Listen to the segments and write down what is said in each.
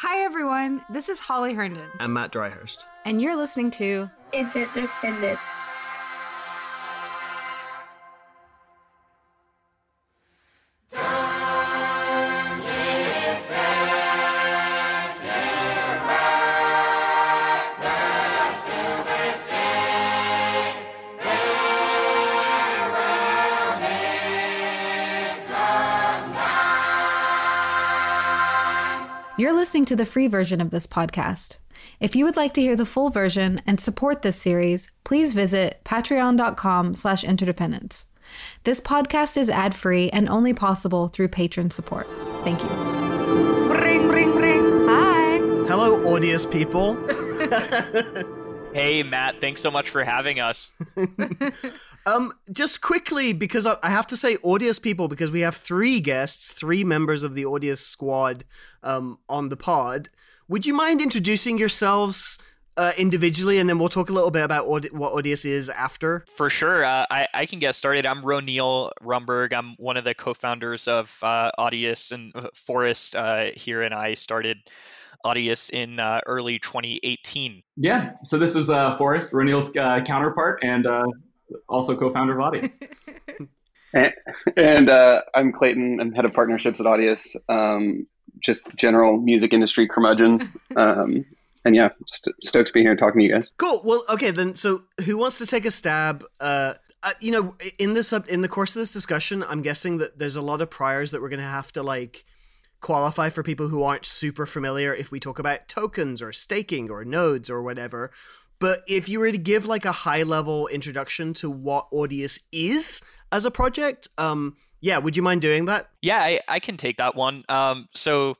Hi, everyone. This is Holly Herndon. I'm Matt Dryhurst. And you're listening to Interdependence. To the free version of this podcast. If you would like to hear the full version and support this series, please visit patreon.com slash interdependence. This podcast is ad-free and only possible through patron support. Thank you. Ring, ring, ring. Hi. Hello, Audius people. Hey, Matt, thanks so much for having us. Um, just quickly, because I I have to say Audius people, because we have three guests, three members of the Audius squad um, on the pod. Would you mind introducing yourselves uh, individually, and then we'll talk a little bit about Audi- what Audius is after? For sure, uh, I, I can get started. I'm Roneil Rumburg. I'm one of the co-founders of uh, Audius and uh, Forrest uh, here, and I started Audius in uh, early 2018. Yeah, so this is uh, Forrest, Roneil's uh, counterpart, and uh, also co-founder of Audius. And, and uh, I'm Clayton. I'm head of partnerships at Audius. Um, just general music industry curmudgeon. Um, and yeah, st- stoked to be here talking to you guys. Cool. Well, okay then. So, who wants to take a stab? Uh, uh, you know, in this up in the course of this discussion, I'm guessing that there's a lot of priors that we're going to have to like qualify for people who aren't super familiar if we talk about tokens or staking or nodes or whatever. But if you were to give like a high level introduction to what Audius is as a project, um, yeah, would you mind doing that? Yeah, I, I can take that one. Um, so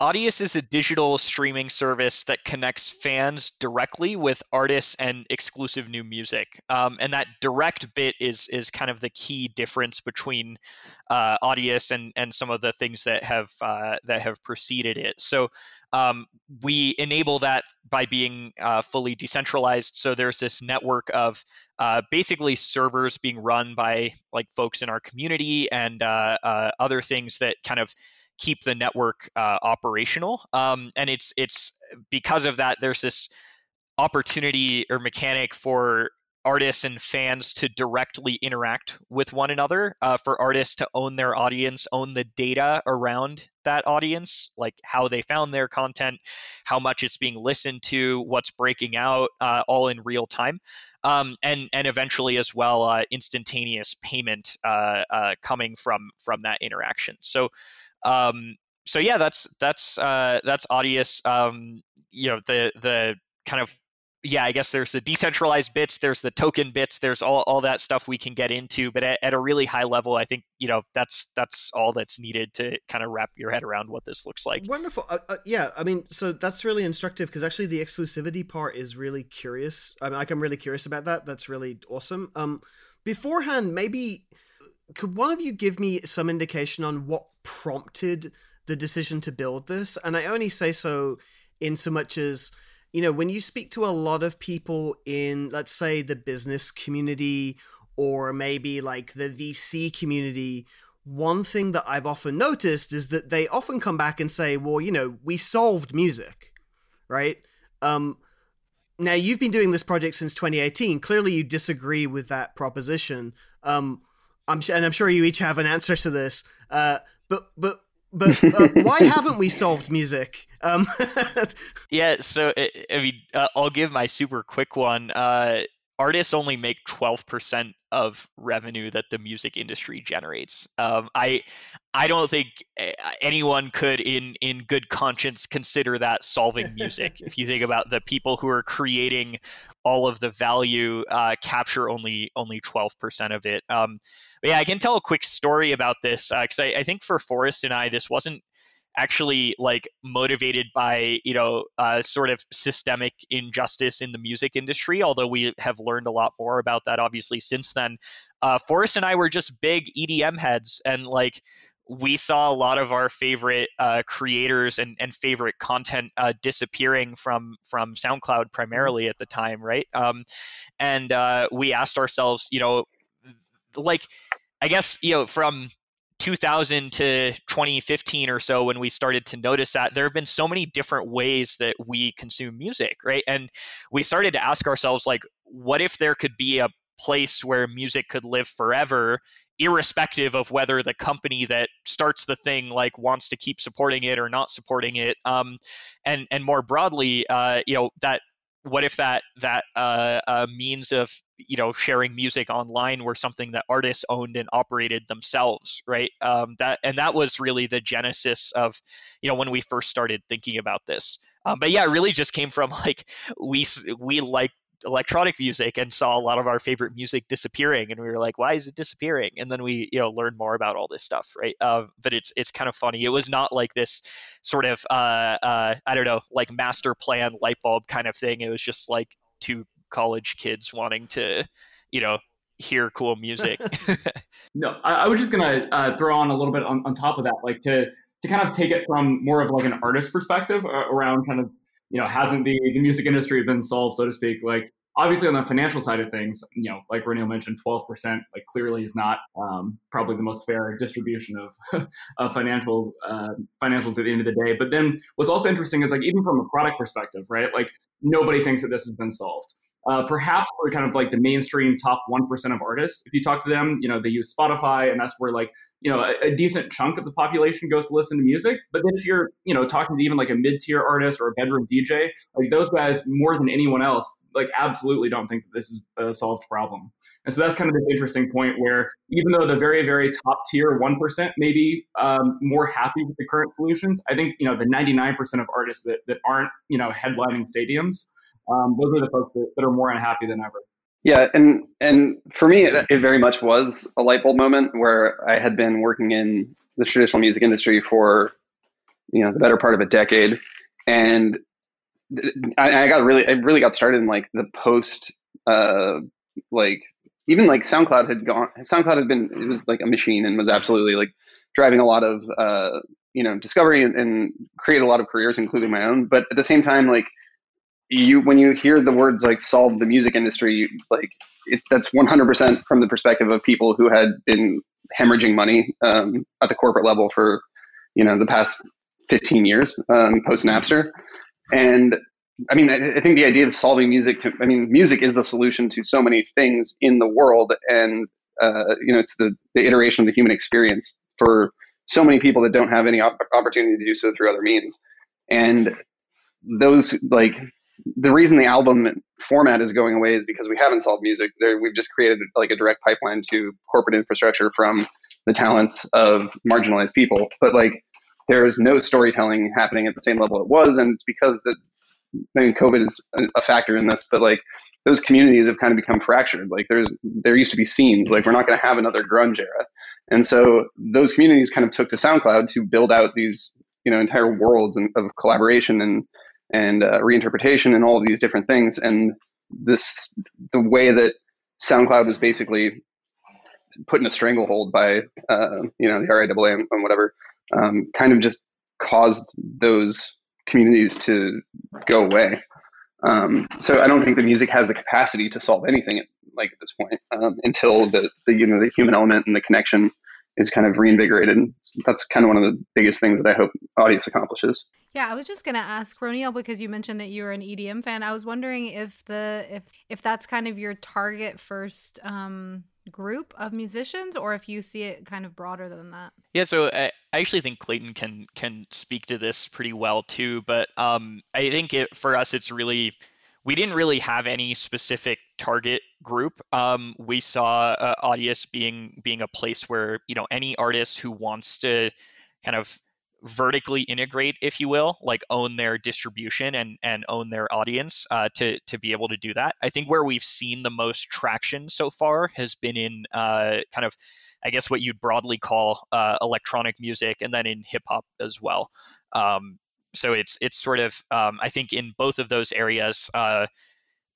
Audius is a digital streaming service that connects fans directly with artists and exclusive new music. Um, and that direct bit is is kind of the key difference between uh, Audius and and some of the things that have uh, that have preceded it. So um, we enable that by being uh, fully decentralized. So there's this network of uh, basically servers being run by like folks in our community and uh, uh, other things that kind of keep the network uh, operational. Um, and it's it's because of that there's this opportunity or mechanic for artists and fans to directly interact with one another uh, for artists to own their audience own the data around that audience like how they found their content how much it's being listened to what's breaking out uh, all in real time um, and and eventually as well uh, instantaneous payment uh, uh, coming from from that interaction so um, so yeah, that's that's uh, that's Audius. Um, you know, the the kind of yeah, I guess there's the decentralized bits, there's the token bits, there's all, all that stuff we can get into, but at, at a really high level, I think you know that's that's all that's needed to kind of wrap your head around what this looks like. Wonderful. Uh, uh, yeah, I mean, so that's really instructive because actually the exclusivity part is really curious. I mean, like I'm really curious about that. That's really awesome. Um, beforehand, maybe could one of you give me some indication on what prompted the decision to build this? And I only say so in so much as you know when you speak to a lot of people in let's say the business community or maybe like the VC community one thing that I've often noticed is that they often come back and say, well, you know, we solved music, right? Um, now, you've been doing this project since 2018. Clearly, you disagree with that proposition. Um, I'm and I'm sure you each have an answer to this. Uh, but but but uh, why haven't we solved music? Um, yeah, so I I mean, uh, I'll give my super quick one. Uh, artists only make 12% of revenue that the music industry generates. Um, I I don't think eh, anyone could in in good conscience consider that solving music. if you think about the people who are creating all of the value uh, capture only only 12% of it. Um, but yeah, I can tell a quick story about this because I, I think for Forrest and I, this wasn't actually like motivated by you know uh, sort of systemic injustice in the music industry although we have learned a lot more about that obviously since then uh, forrest and i were just big edm heads and like we saw a lot of our favorite uh, creators and, and favorite content uh, disappearing from from SoundCloud primarily at the time, right? Um, and uh, we asked ourselves, you know, like, I guess you know from 2000 to 2015 or so when we started to notice that there have been so many different ways that we consume music right? And we started to ask ourselves like what if there could be a place where music could live forever irrespective of whether the company that starts the thing like wants to keep supporting it or not supporting it? Um, and and more broadly uh, you know that what if that that uh, uh, means of you know sharing music online were something that artists owned and operated themselves right? Um, that and that was really the genesis of you know when we first started thinking about this. Um, but yeah it really just came from like we we like electronic music and saw a lot of our favorite music disappearing and we were like why is it disappearing? And then we you know learned more about all this stuff right? Uh, but it's it's kind of funny. It was not like this sort of uh, uh, i don't know like master plan light bulb kind of thing. It was just like two college kids wanting to you know hear cool music no I, I, was just gonna uh, throw on a little bit on, on top of that like to to kind of take it from more of like an artist perspective uh, around kind of you know, hasn't the, the music industry been solved, so to speak? Like, obviously on the financial side of things, you know, like Roneil mentioned, 12% like clearly is not um, probably the most fair distribution of, of financial uh, financials at the end of the day. But then what's also interesting is like even from a product perspective, right? Like nobody thinks that this has been solved. Uh, perhaps for kind of like the mainstream top 1% of artists, if you talk to them, you know, they use Spotify and that's where like you know a, a, decent chunk of the population goes to listen to music. But then if you're you know talking to even like a mid-tier artist or a bedroom dj like those guys more than anyone else like absolutely don't think that this is a solved problem. And so that's kind of the interesting point where even though the very very top tier 1% may be um, more happy with the current solutions i think you know the 99% of artists that, that aren't you know headlining stadiums um, those are the folks that, that are more unhappy than ever. Yeah, and and for me, it, it, very much was a light bulb moment where I had been working in the traditional music industry for you know the better part of a decade, and I, I got really I really got started in like the post uh like even like SoundCloud had gone SoundCloud had been it was like a machine and was absolutely like driving a lot of uh you know discovery and, and created a lot of careers including my own. But at the same time like you when you hear the words like solve the music industry you, like it, that's 100% from the perspective of people who had been hemorrhaging money um, at the corporate level for you know the past 15 years um, post napster and i mean I, I, think the idea of solving music to, i mean music is the solution to so many things in the world. And uh, you know it's the, the iteration of the human experience for so many people that don't have any op- opportunity to do so through other means. And those like the reason the album format is going away is because we haven't solved music. There, we've just created like a direct pipeline to corporate infrastructure from the talents of marginalized people. But like, there's no storytelling happening at the same level it was, and it's because that I mean, COVID is a factor in this. But like, those communities have kind of become fractured. Like, there's there used to be scenes. Like, we're not going to have another grunge era, and so those communities kind of took to SoundCloud to build out these you know entire worlds of collaboration and and uh, reinterpretation and all of these different things. And this, the way that SoundCloud was basically put in a stranglehold by, uh, you know, the RIAA and, and whatever, um, kind of just caused those communities to go away. Um, so I don't think the music has the capacity to solve anything like at this point um, until the, the you know the human element and the connection is kind of reinvigorated. That's kind of one of the biggest things that I hope Audius accomplishes. Yeah, I was just gonna ask Roneil because you mentioned that you were an EDM fan. I was wondering if the if if that's kind of your target first um, group of musicians, or if you see it kind of broader than that. Yeah, so I, I actually think Clayton can can speak to this pretty well too. But um, I think it for us, it's really we didn't really have any specific target group. Um, we saw uh, Audius being being a place where you know any artist who wants to kind of vertically integrate, if you will, like own their distribution and and own their audience uh, to to be able to do that. I think where we've seen the most traction so far has been in uh, kind of, I guess what you'd broadly call uh, electronic music, and then in hip hop as well. Um, so it's it's sort of um, I think in both of those areas, uh,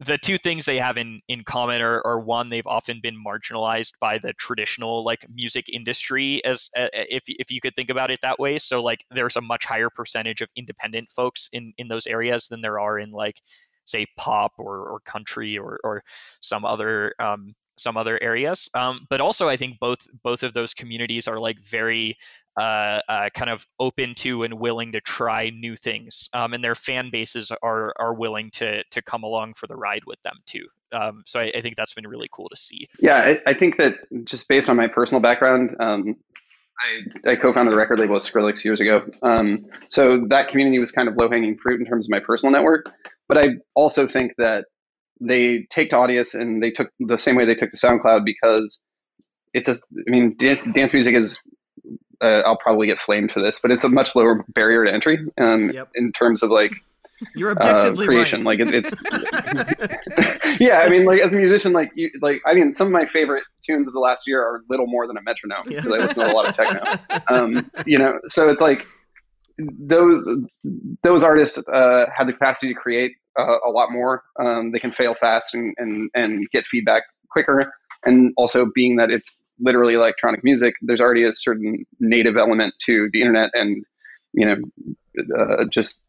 the two things they have in in common are, are, one they've often been marginalized by the traditional like music industry as uh, if if you could think about it that way. So like there's a much higher percentage of independent folks in in those areas than there are in like say pop or, or country or or some other um, some other areas. Um, but also, I think both both of those communities are like very uh, uh, kind of open to and willing to try new things, um, and their fan bases are are willing to to come along for the ride with them too. Um, so I, I, think that's been really cool to see. Yeah, I, I, think that just based on my personal background, um, I, I, co-founded a record label with Skrillex years ago. Um, so that community was kind of low-hanging fruit in terms of my personal network. But I also think that they take to Audius and they took the same way they took to SoundCloud because it's a. I mean, dance, dance music is. Uh, I'll probably get flamed for this, but it's a much lower barrier to entry um, yep. in terms of like you're objectively uh, creation. Right. Like it, it's yeah. I mean, like as a musician, like you, like I mean, some of my favorite tunes of the last year are little more than a metronome because yeah. I listen to a lot of techno. Um, you know, so it's like those those artists uh, have the capacity to create uh, a lot more. Um, they can fail fast and, and and get feedback quicker, and also being that it's literally electronic music, there's already a certain native element to the internet and you know uh, just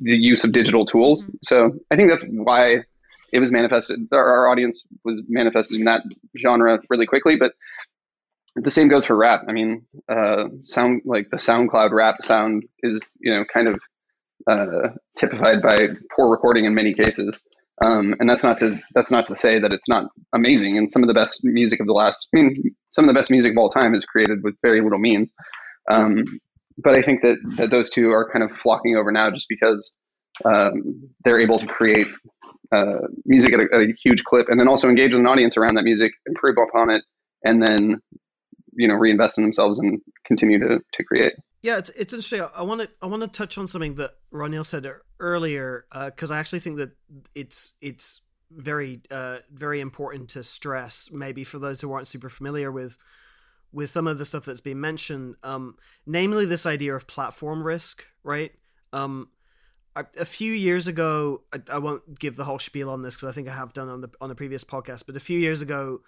the use of digital tools. Mm-hmm. So I think that's why it was manifested. Our audience was manifested in that genre really quickly, but the same goes for rap. I mean, uh, sound like the SoundCloud rap sound is you know kind of uh, typified by poor recording in many cases. Um, and that's not to that's not to say that it's not amazing. And some of the best music of the last, I mean, some of the best music of all time is created with very little means. Um, but I think that that those two are kind of flocking over now just because um, they're able to create uh, music at a, at a, huge clip, and then also engage with an audience around that music, improve upon it, and then you know reinvest in themselves and continue to to create. Yeah, it's it's interesting. I want to I want to touch on something that Roneil said earlier because uh, I actually think that it's it's very uh, very important to stress. Maybe for those who aren't super familiar with with some of the stuff that's been mentioned, um, namely this idea of platform risk, right? Um, few years ago, I, I, won't give the whole spiel on this because I think I have done on the on a previous podcast. But a few years ago,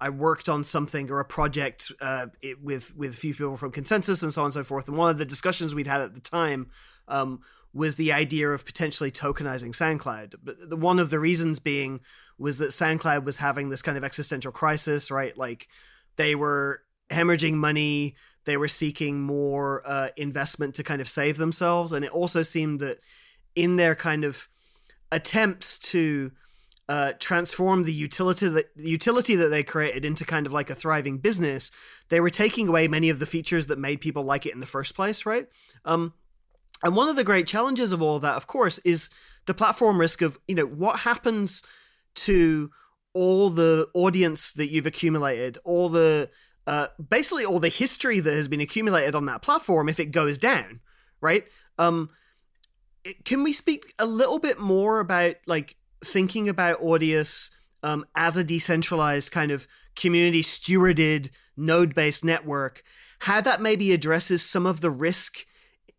I worked on something or a project uh, it, with with a few people from ConsenSys and so on and so forth. And one of the discussions we'd had at the time um, was the idea of potentially tokenizing SoundCloud. But the, one of the reasons being was that SoundCloud was having this kind of existential crisis, right? Like they were hemorrhaging money. They were seeking more uh, investment to kind of save themselves, and it also seemed that in their kind of attempts to uh, transform the utility that utility that they created into kind of like a thriving business, they were taking away many of the features that made people like it in the first place, right? Um, and one of the great challenges of all of that, of course, is the platform risk of you know what happens to all the audience that you've accumulated, all the uh, basically all the history that has been accumulated on that platform if it goes down, right? Um, can we speak a little bit more about like thinking about Audius um, as a decentralized kind of community stewarded node based network? How that maybe addresses some of the risk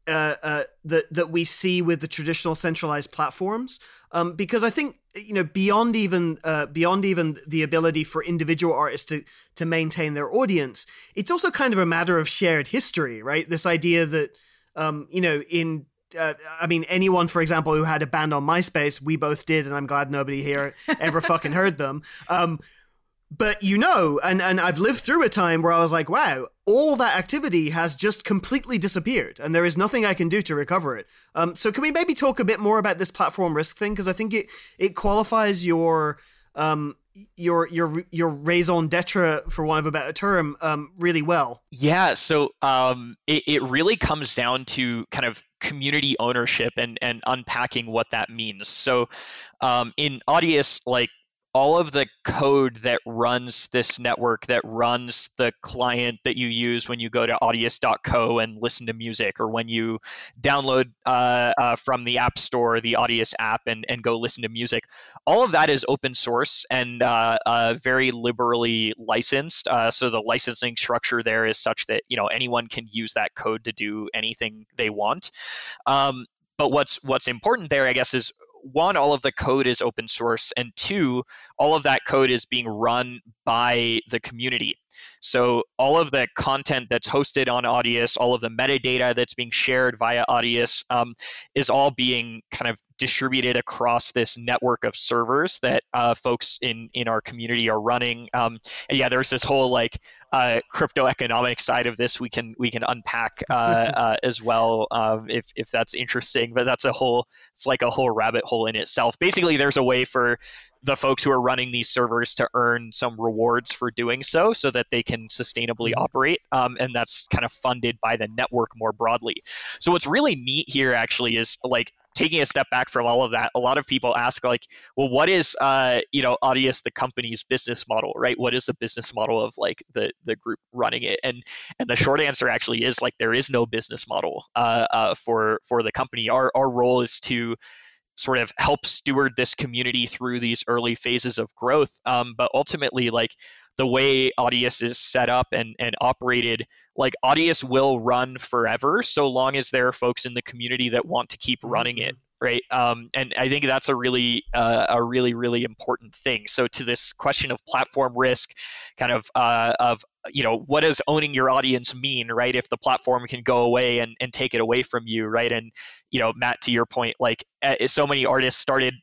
uh, uh, that that we see with the traditional centralized platforms, um, because I think you know beyond even uh, beyond even the ability for individual artists to to maintain their audience, it's also kind of a matter of shared history, right? This idea that um, you know in uh, I mean, anyone, for example, who had a band on MySpace, we both did, and I'm glad nobody here ever fucking heard them. Um, but you know, and and I've lived through a time where I was like, wow, all that activity has just completely disappeared, and there is nothing I can do to recover it. Um, so can we maybe talk a bit more about this platform risk thing? Because I think it it qualifies your um your your your raison d'etre for want of a better term um really well. Yeah so um it, it really comes down to kind of community ownership and and unpacking what that means. So um in audius like all of the code that runs this network, that runs the client that you use when you go to audius.co and listen to music, or when you download uh, uh, from the App Store the Audius app and, and go listen to music, all of that is open source and uh, uh very liberally licensed. Uh, so the licensing structure there is such that you know anyone can use that code to do anything they want. Um, but what's what's important there, I guess, is one, all of the code is open source, and two, all of that code is being run by the community. So all of the content that's hosted on Audius, all of the metadata that's being shared via Audius, um, is all being kind of distributed across this network of servers that uh, folks in in our community are running. Um, and yeah, there's this whole like uh, crypto economic side of this we can we can unpack uh, uh, as well um, if if that's interesting. But that's a whole it's like a whole rabbit hole in itself. Basically, there's a way for the folks who are running these servers to earn some rewards for doing so so that they can sustainably mm-hmm. operate um, and that's kind of funded by the network more broadly. So what's really neat here actually is like taking a step back from all of that a lot of people ask like well what is uh, you know audius the company's business model right? What is the business model of like the the group running it? And and the short answer actually is like there is no business model uh, uh, for for the company. Our our role is to sort of help steward this community through these early phases of growth. Um, but ultimately, like the way Audius is set up and, and operated, like Audius will run forever so long as there are folks in the community that want to keep running it. Right, um, and I think that's a really, uh, a really, really important thing. So, to this question of platform risk, kind of, uh, of you know, what does owning your audience mean, right? If the platform can go away and, and take it away from you, right? And you know, Matt, to your point, like eh, so many artists started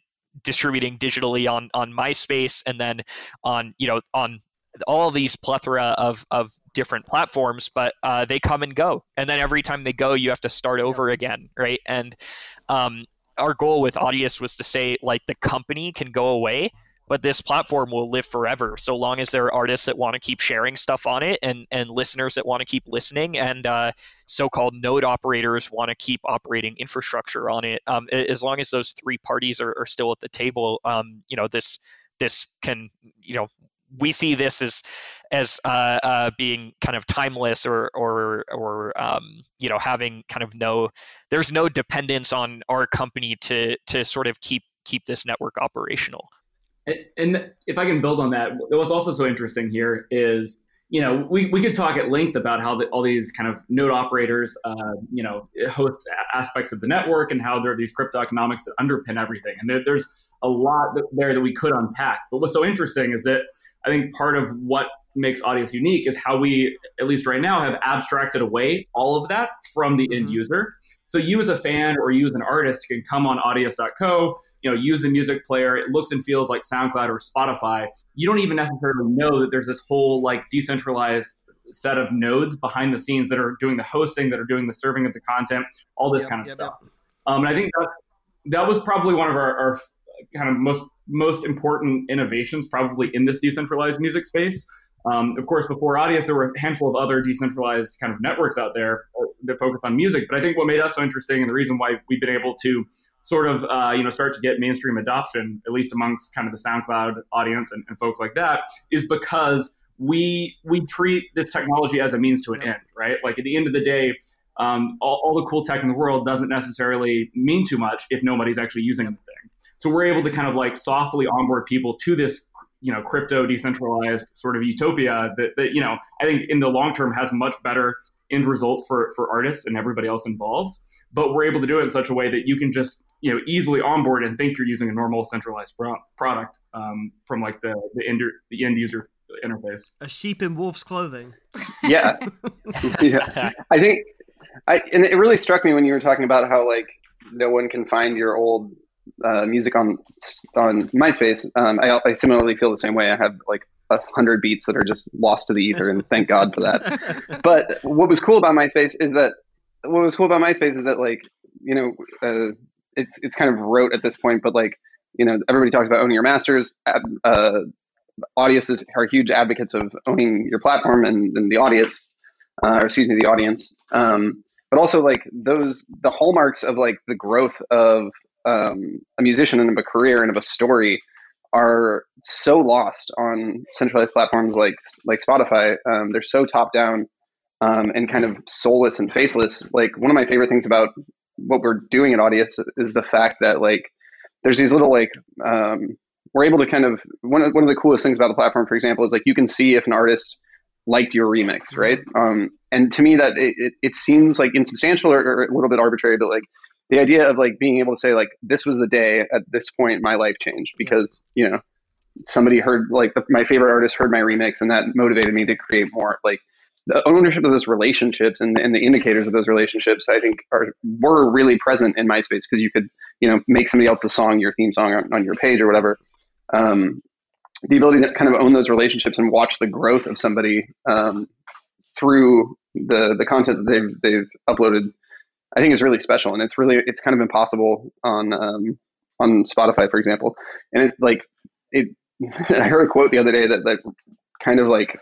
distributing digitally on on MySpace and then on you know on all these plethora of of different platforms, but uh, they come and go, and then every time they go, you have to start over again, right? And um, our goal with Audius was to say like the company can go away, but this platform will live forever so long as there are artists that want to keep sharing stuff on it and and listeners that want to keep listening and uh, so-called node operators want to keep operating infrastructure on it. Um, as long as those three parties are, are still at the table um, you know this this can you know we see this as as uh, uh, being kind of timeless or or or um, you know having kind of no there's no dependence on our company to to sort of keep keep this network operational and if I can build on that, what's also so interesting here is, you know, we, we could talk at length about how the, all these kind of node operators, uh, you know, host aspects of the network and how there are these crypto economics that underpin everything. And there, there's a lot there that we could unpack. But what's so interesting is that I think part of what makes Audius unique is how we, at least right now, have abstracted away all of that from the end mm-hmm. user. So you as a fan or you as an artist can come on audius.co, you know, use the music player. It looks and feels like SoundCloud or Spotify. You don't even necessarily know that there's this whole like decentralized set of nodes behind the scenes that are doing the hosting, that are doing the serving of the content, all this yep, kind of yep, stuff. Yep. Um, and I think that's, that was probably one of our, our kind of most most important innovations probably in this decentralized music space um, of course, before Audius, there were a handful of other decentralized kind of networks out there uh, that focus on music. But I think what made us so interesting, and the reason why we've been able to sort of uh, you know start to get mainstream adoption, at least amongst kind of the SoundCloud audience and, and folks like that, is because we we treat this technology as a means to an end, right? Like at the end of the day, um, all, all, the cool tech in the world doesn't necessarily mean too much if nobody's actually using the thing. So we're able to kind of like softly onboard people to this you know crypto decentralized sort of utopia that, that you know i think in the long term has much better end results for for artists and everybody else involved. But we're able to do it in such a way that you can just you know easily onboard and think you're using a normal centralized pro- product um, from like the the end, the end user interface. A sheep in wolf's clothing. Yeah. Yeah. I think i and it really struck me when you were talking about how like no one can find your old uh, music on on MySpace, um, I, I, similarly feel the same way. I have like a hundred beats that are just lost to the ether, and thank God for that. but what was cool about MySpace is that what was cool about MySpace is that like you know uh, it's it's kind of rote at this point, but like you know everybody talks about owning your masters. Uh, audiences are huge advocates of owning your platform and, and the audience, uh, or excuse me, the audience. Um, but also like those the hallmarks of like the growth of um, a musician and of a career and of a story are so lost on centralized platforms like like Spotify. Um, they're so top down um, and kind of soulless and faceless. Like one of my favorite things about what we're doing at Audius is the fact that like there's these little like um, we're able to kind of one of one of the coolest things about the platform, for example, is like you can see if an artist liked your remix, right? Um, and to me, that it, it, it seems like insubstantial or, or, a little bit arbitrary, but like the idea of like being able to say like this was the day at this point my life changed because you know somebody heard like my favorite artist heard my remix and that motivated me to create more. Like the ownership of those relationships and, and the indicators of those relationships i think are were really present in myspace because you could you know make somebody else's song your theme song on, on your page or whatever. Um, the ability to kind of own those relationships and watch the growth of somebody um, through the the content that they've they've uploaded i think is really special and it's really it's kind of impossible on um, on spotify for example and it like it I heard a quote the other day that, that kind of like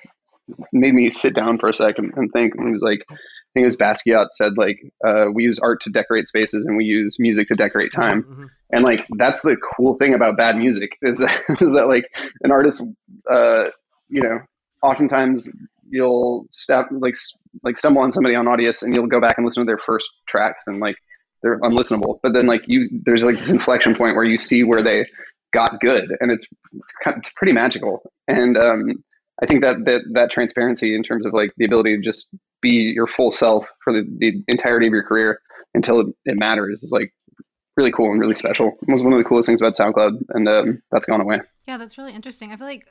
made me sit down for a second and think. And it was like, I think it was Basquiat said like, uh, we use art to decorate spaces and we use music to decorate time. Mm-hmm. And like, that's the cool thing about bad music is that, is that like an artist, uh, you know, oftentimes you'll step like, like stumble on somebody on Audius and you'll go back and listen to their first tracks and like, they're unlistenable. But then like you, there's like this inflection point where you see where they got good, and it's it's, kind of, it's pretty magical. And um, I think that that that transparency in terms of like the ability to just be your full self for the, the entirety of your career until it, it matters is like really cool and really special. It was one of the coolest things about SoundCloud, and um, that's gone away. Yeah, that's really interesting. I feel like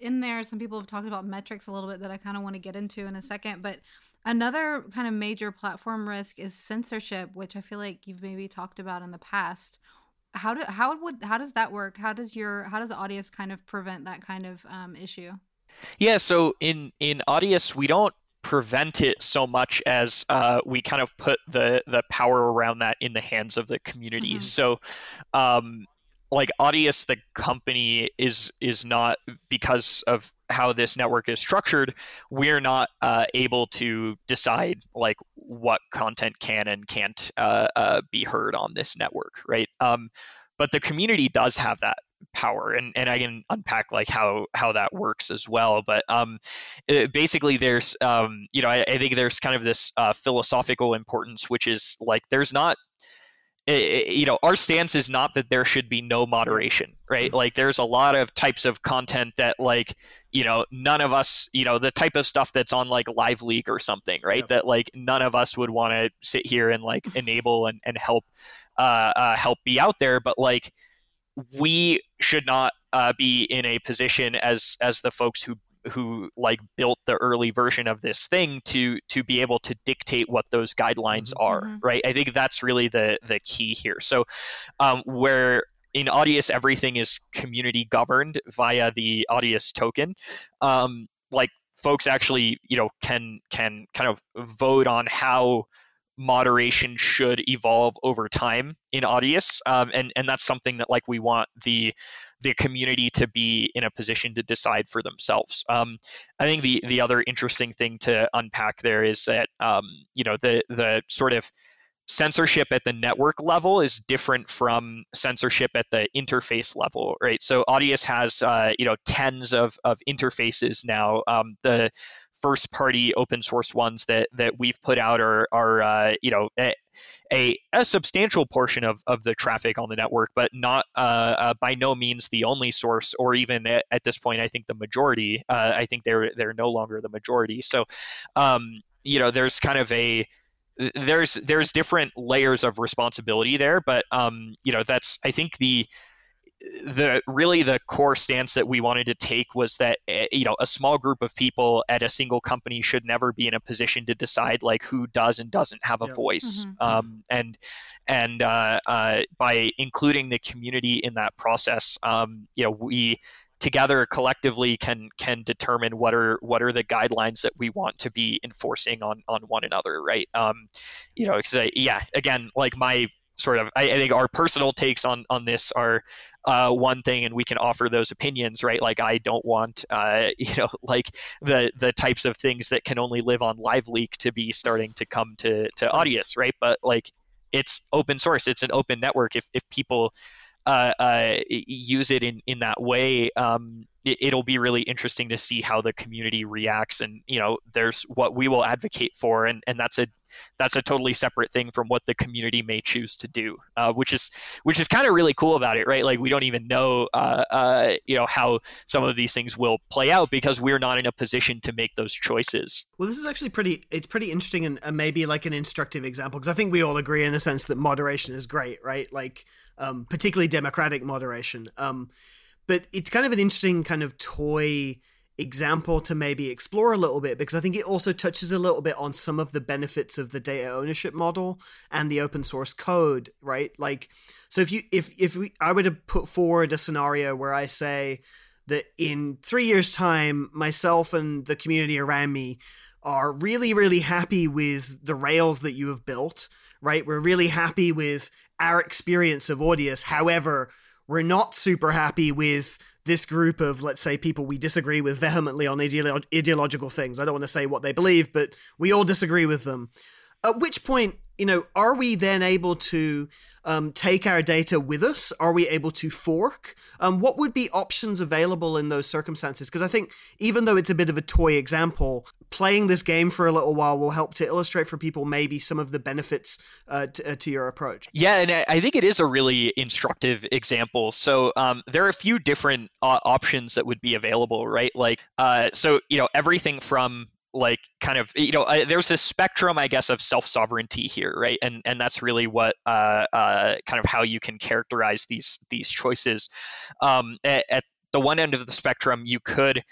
in there, some people have talked about metrics a little bit that I kind of want to get into in a second. But another kind of major platform risk is censorship, which I feel like you've maybe talked about in the past how do how would how does that work? How does your how does Audius kind of prevent that kind of um, issue? Yeah, so in in Audius we don't prevent it so much as uh, we kind of put the the power around that in the hands of the community. Mm-hmm. So um, like Audius, the company is is not because of how this network is structured. We're not uh, able to decide like what content can and can't uh, uh, be heard on this network, right? Um, but the community does have that power and, and i can unpack like how how that works as well but um it, basically there's um you know I, I, think there's kind of this uh, philosophical importance which is like there's not it, you know our stance is not that there should be no moderation right mm-hmm. like there's a lot of types of content that like you know none of us you know the type of stuff that's on like live leak or something right yep. that like none of us would want to sit here and like enable and, and help uh, uh, help be out there but like we should not uh, be in a position as as the folks who who like built the early version of this thing to to be able to dictate what those guidelines mm-hmm. are mm-hmm. right i think that's really the the key here so um, where in Audius everything is community governed via the Audius token um, like folks actually you know can can kind of vote on how moderation should evolve over time in Audius um, and and that's something that like we want the the community to be in a position to decide for themselves. Um, I think the the other interesting thing to unpack there is that um, you know the the sort of censorship at the network level is different from censorship at the interface level, right? So Audius has uh, you know tens of of interfaces now. Um, the first party open source ones that that we've put out are are uh, you know a, a substantial portion of, of the traffic on the network, but not uh, uh, by no means the only source, or even at, at this point, I think the majority. Uh, I think they're they're no longer the majority. So, um, you know, there's kind of a there's there's different layers of responsibility there, but um, you know, that's I think the the really the core stance that we wanted to take was that eh, you know a small group of people at a single company should never be in a position to decide like who does and doesn't have a yep. voice mm-hmm. um, and and uh, uh, by including the community in that process um, you know we together collectively can can determine what are what are the guidelines that we want to be enforcing on on one another right um you know because yeah again like my sort of I, I, think our personal takes on on this are uh, one thing and we can offer those opinions right? Like i don't want uh, you know like the the types of things that can only live on live leak to be starting to come to to Audius right? But like it's open source it's an open network. If, if people uh, uh, use it in, in that way, um, it, will be really interesting to see how the community reacts. And you know, there's what we will advocate for, and, and that's a that's a totally separate thing from what the community may choose to do, uh, which is which is kind of really cool about it, right? Like we don't even know, uh, uh, you know, how some of these things will play out because we're not in a position to make those choices. Well, this is actually pretty. It's pretty interesting and, maybe like an instructive example because I think we all agree in a sense that moderation is great, right? Like um, particularly democratic moderation. Um, but it's kind of an interesting kind of toy example to maybe explore a little bit because I think it also touches a little bit on some of the benefits of the data ownership model and the open source code, right? Like so if you if if we I were to put forward a scenario where I say that in 3 years time myself and the community around me are really really happy with the rails that you have built, right? We're really happy with our experience of Audius. However, we're not super happy with this group of, let's say, people we disagree with vehemently on ideolo- ideological things. I don't want to say what they believe, but we all disagree with them. At which point, you know, are we then able to um, take our data with us? Are we able to fork? Um, what would be options available in those circumstances? Because I think even though it's a bit of a toy example, playing this game for a little while will help to illustrate for people maybe some of the benefits uh, to, uh, to, your approach. Yeah, and I think it is a really instructive example. So um, there are a few different uh, options that would be available, right? Like, uh, so you know, everything from like kind of you know I, there's this spectrum i guess of self sovereignty here right and and that's really what uh, uh, kind of how you can characterize these these choices um, at, at, the one end of the spectrum you could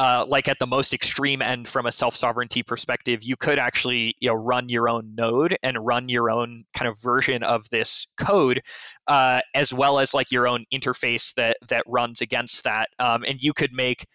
uh, like at the most extreme end from a self sovereignty perspective you could actually you know run your own node and run your own kind of version of this code uh, as well as like your own interface that that runs against that. Um, and you could make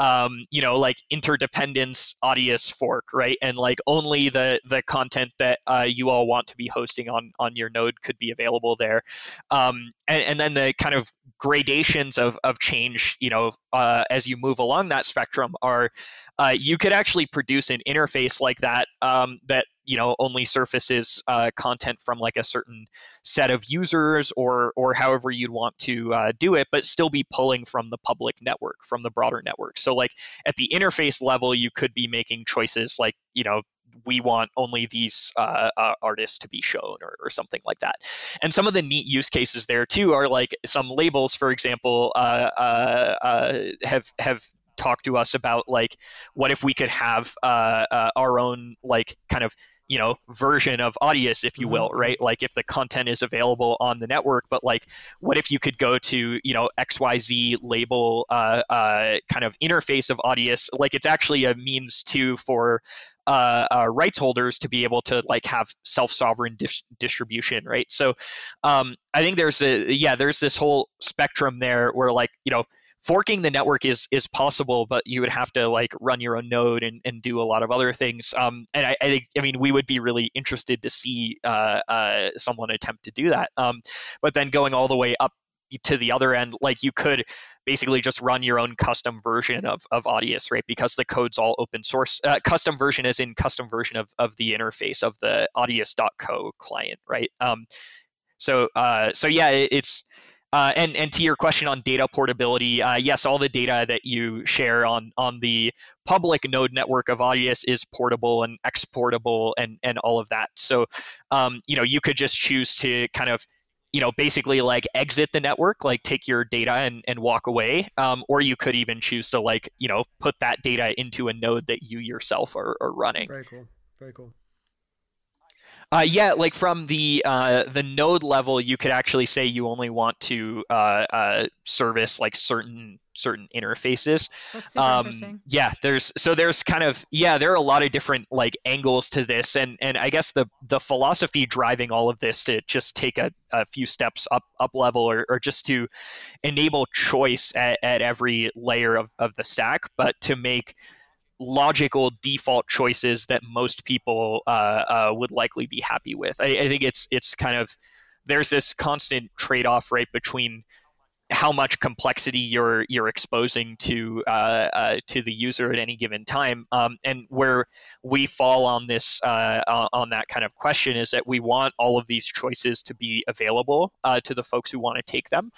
um, you know, like interdependence Audius fork, right? And like only the the content that uh, you all want to be hosting on on your node could be available there. Um, and, and then the kind of gradations of of change, you know, uh, as you move along that spectrum are uh, you could actually produce an interface like that um, that you know only surfaces uh, content from like a certain set of users or or however you'd want to uh, do it but still be pulling from the public network from the broader network so like at the interface level you could be making choices like you know we want only these uh, uh, artists to be shown or, or, something like that. And some of the neat use cases there too are like some labels, for example, uh, uh, uh have have talk to us about like what if we could have uh, uh, our own like kind of you know version of Audius, if you will, mm-hmm. right? Like if the content is available on the network, but like what if you could go to you know XYZ label uh, uh, kind of interface of Audius? Like it's actually a means to for uh, uh, rights holders to be able to like have self-sovereign dis- distribution, right? So um, I think there's a yeah, there's this whole spectrum there where like you know forking the network is is possible, but you would have to like run your own node and, and do a lot of other things. Um, and I, I think I mean we would be really interested to see uh, uh, someone attempt to do that. Um, but then going all the way up to the other end, like you could basically just run your own custom version of, of Audius, right? Because the code's all open source. Uh, custom version is in custom version of, of the interface of the Audius.co client, right? Um, so uh, so yeah, it, it's uh, and and to your question on data portability, uh, yes, all the data that you share on on the public node network of Audius is portable and exportable and and all of that. So, um, you know, you could just choose to kind of you know basically like exit the network like take your data and, and walk away. Um, or you could even choose to like you know put that data into a node that you yourself are, are running. Very cool. Very cool uh, yeah, like from the uh, the node level, you could actually say you only want to uh, uh service like certain certain interfaces. That's super um, interesting. Yeah, there's so there's kind of yeah, there are a lot of different like angles to this, and and I guess the the philosophy driving all of this to just take a, a few steps up up level or, or just to enable choice at, at every layer of, of the stack, but to make logical default choices that most people uh, uh, would likely be happy with. I, I, think it's it's kind of there's this constant trade-off right between how much complexity you're you're exposing to uh, uh to the user at any given time, um, and where we fall on this uh, on that kind of question is that we want all of these choices to be available uh, to the folks who want to take them,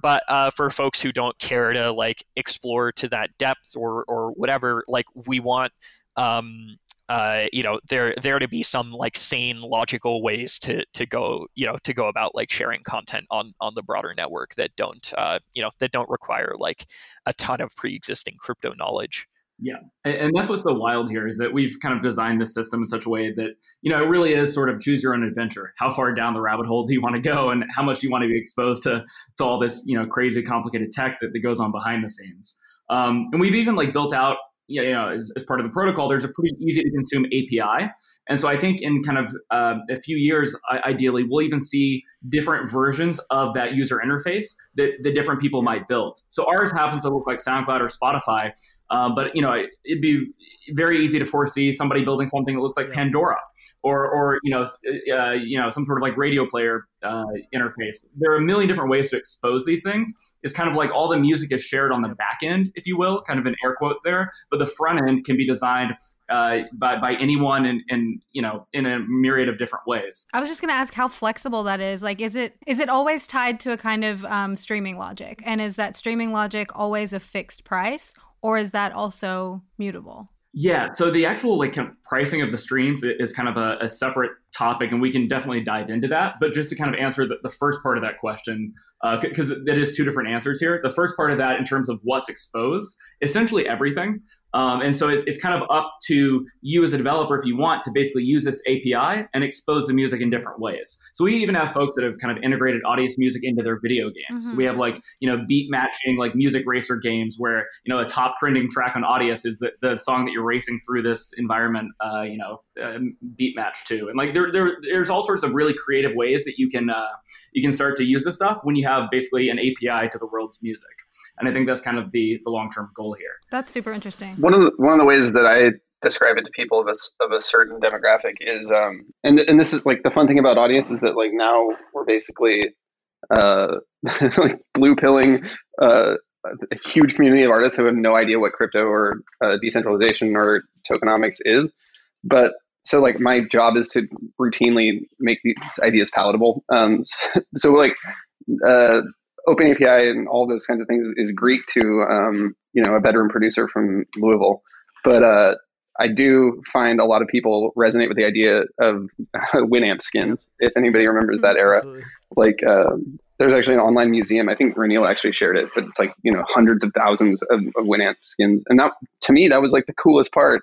but uh, for folks who don't care to like explore to that depth or or whatever like we want um, uh, you know there there to be some like sane logical ways to to go you know to go about like sharing content on on the broader network that don't uh, you know that don't require like a ton of pre-existing crypto knowledge Yeah, and that's what's so wild here is that we've kind of designed this system in such a way that you know it really is sort of choose your own adventure. How far down the rabbit hole do you want to go, and how much do you want to be exposed to to all this you know crazy complicated tech that, that goes on behind the scenes? Um, and we've even like built out you know, as, as, part of the protocol, there's a pretty easy to consume API. And so I think in kind of uh, a few years, ideally, we'll even see different versions of that user interface that the different people might build. So ours happens to look like SoundCloud or Spotify, um, but you know, it, would be very easy to foresee somebody building something that looks like Pandora or, or you know, uh, you know, some sort of like radio player uh, interface. There are a million different ways to expose these things. It's kind of like all the music is shared on the back end, if you will, kind of in air quotes there, but the front end can be designed uh, by, by anyone and, and you know in a myriad of different ways. I was just going to ask how flexible that is. Like is it is it always tied to a kind of um, streaming logic? And is that streaming logic always a fixed price or is that also mutable? Yeah, so the actual like kind of pricing of the streams is kind of a, a, separate topic, and we can definitely dive into that. But just to kind of answer the, the first part of that question, because uh, that is two different answers here. The first part of that, in terms of what's exposed, essentially everything. Um, and so it's, it's kind of up to you as a developer if you want to basically use this API and expose the music in different ways. So we even have folks that have kind of integrated Audius music into their video games. Mm-hmm. We have like, you know, beat matching like music racer games where, you know, a top trending track on Audius is the, the song that you're racing through this environment, uh, you know, uh, beat match to. And like there, there, there's all sorts of really creative ways that you can, uh, you can start to use this stuff when you have basically an API to the world's music. And I think that's kind of the, the long term goal here. That's super interesting. One of the, one of the ways that I describe it to people of a, of a certain demographic is, um, and and this is like the fun thing about Audius is that like now we're basically uh, like blue pilling uh, a huge community of artists who have no idea what crypto or uh, decentralization or tokenomics is, but so like my job is to routinely make these ideas palatable. Um, so, so like uh, Open API and all those kinds of things is Greek to um, you know a bedroom producer from Louisville, but uh, I do find a lot of people resonate with the idea of Winamp skins. If anybody remembers that era, Absolutely. like um, there's actually an online museum. I think Roneil actually shared it, but it's like you know hundreds of thousands of, of Winamp skins, and that to me that was like the coolest part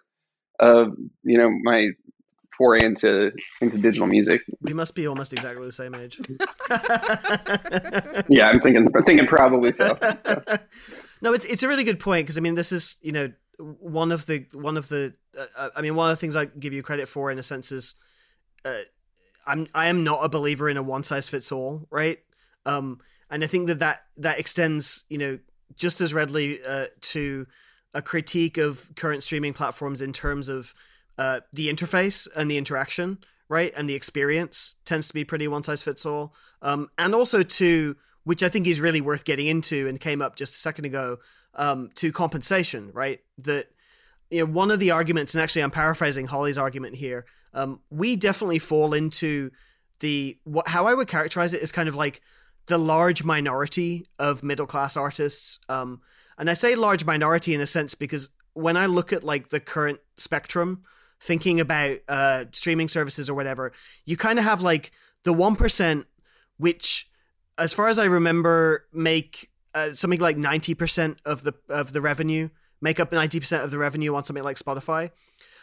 of you know my foray into into digital music. We must be almost exactly the same age. yeah, I'm thinking I'm thinking probably so. no, it's it's a really good point because I mean this is you know one of the one of the uh, I mean one of the things I give you credit for in a sense is uh, I'm I am not a believer in a one size fits all, right? Um, and I think that that that extends you know just as readily uh, to a critique of current streaming platforms in terms of uh, the interface and the interaction, right, and the experience tends to be pretty one size fits all. Um, and also to which I think is really worth getting into and came up just a second ago um, to compensation, right? That you know, one of the arguments, and actually I'm paraphrasing Holly's argument here. Um, we definitely fall into the what how I would characterize it is kind of like the large minority of middle class artists. Um, and I say large minority in a sense because when I look at like the current spectrum thinking about uh, streaming services or whatever, you kind of have like the 1%, which, as far as I remember, make uh, something like 90% of the of the revenue, make up 90% of the revenue on something like Spotify.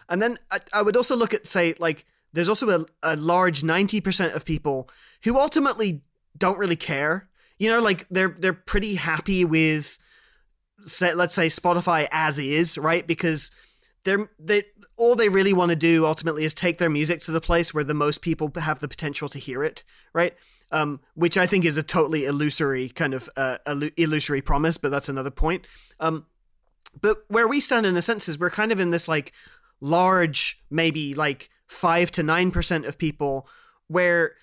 And then I, I would also look at, say, like, there's also a, a large 90% of people who ultimately don't really care. You know, like they're they're pretty happy with say let's say Spotify as is, right? Because they're they all they really want to do ultimately is take their music to the place where the most people have the potential to hear it, right? Um, which I think is a totally illusory kind of uh, illusory promise, but that's another point. Um, but where we stand in a sense is we're kind of in this like large, maybe like five to nine percent of people, where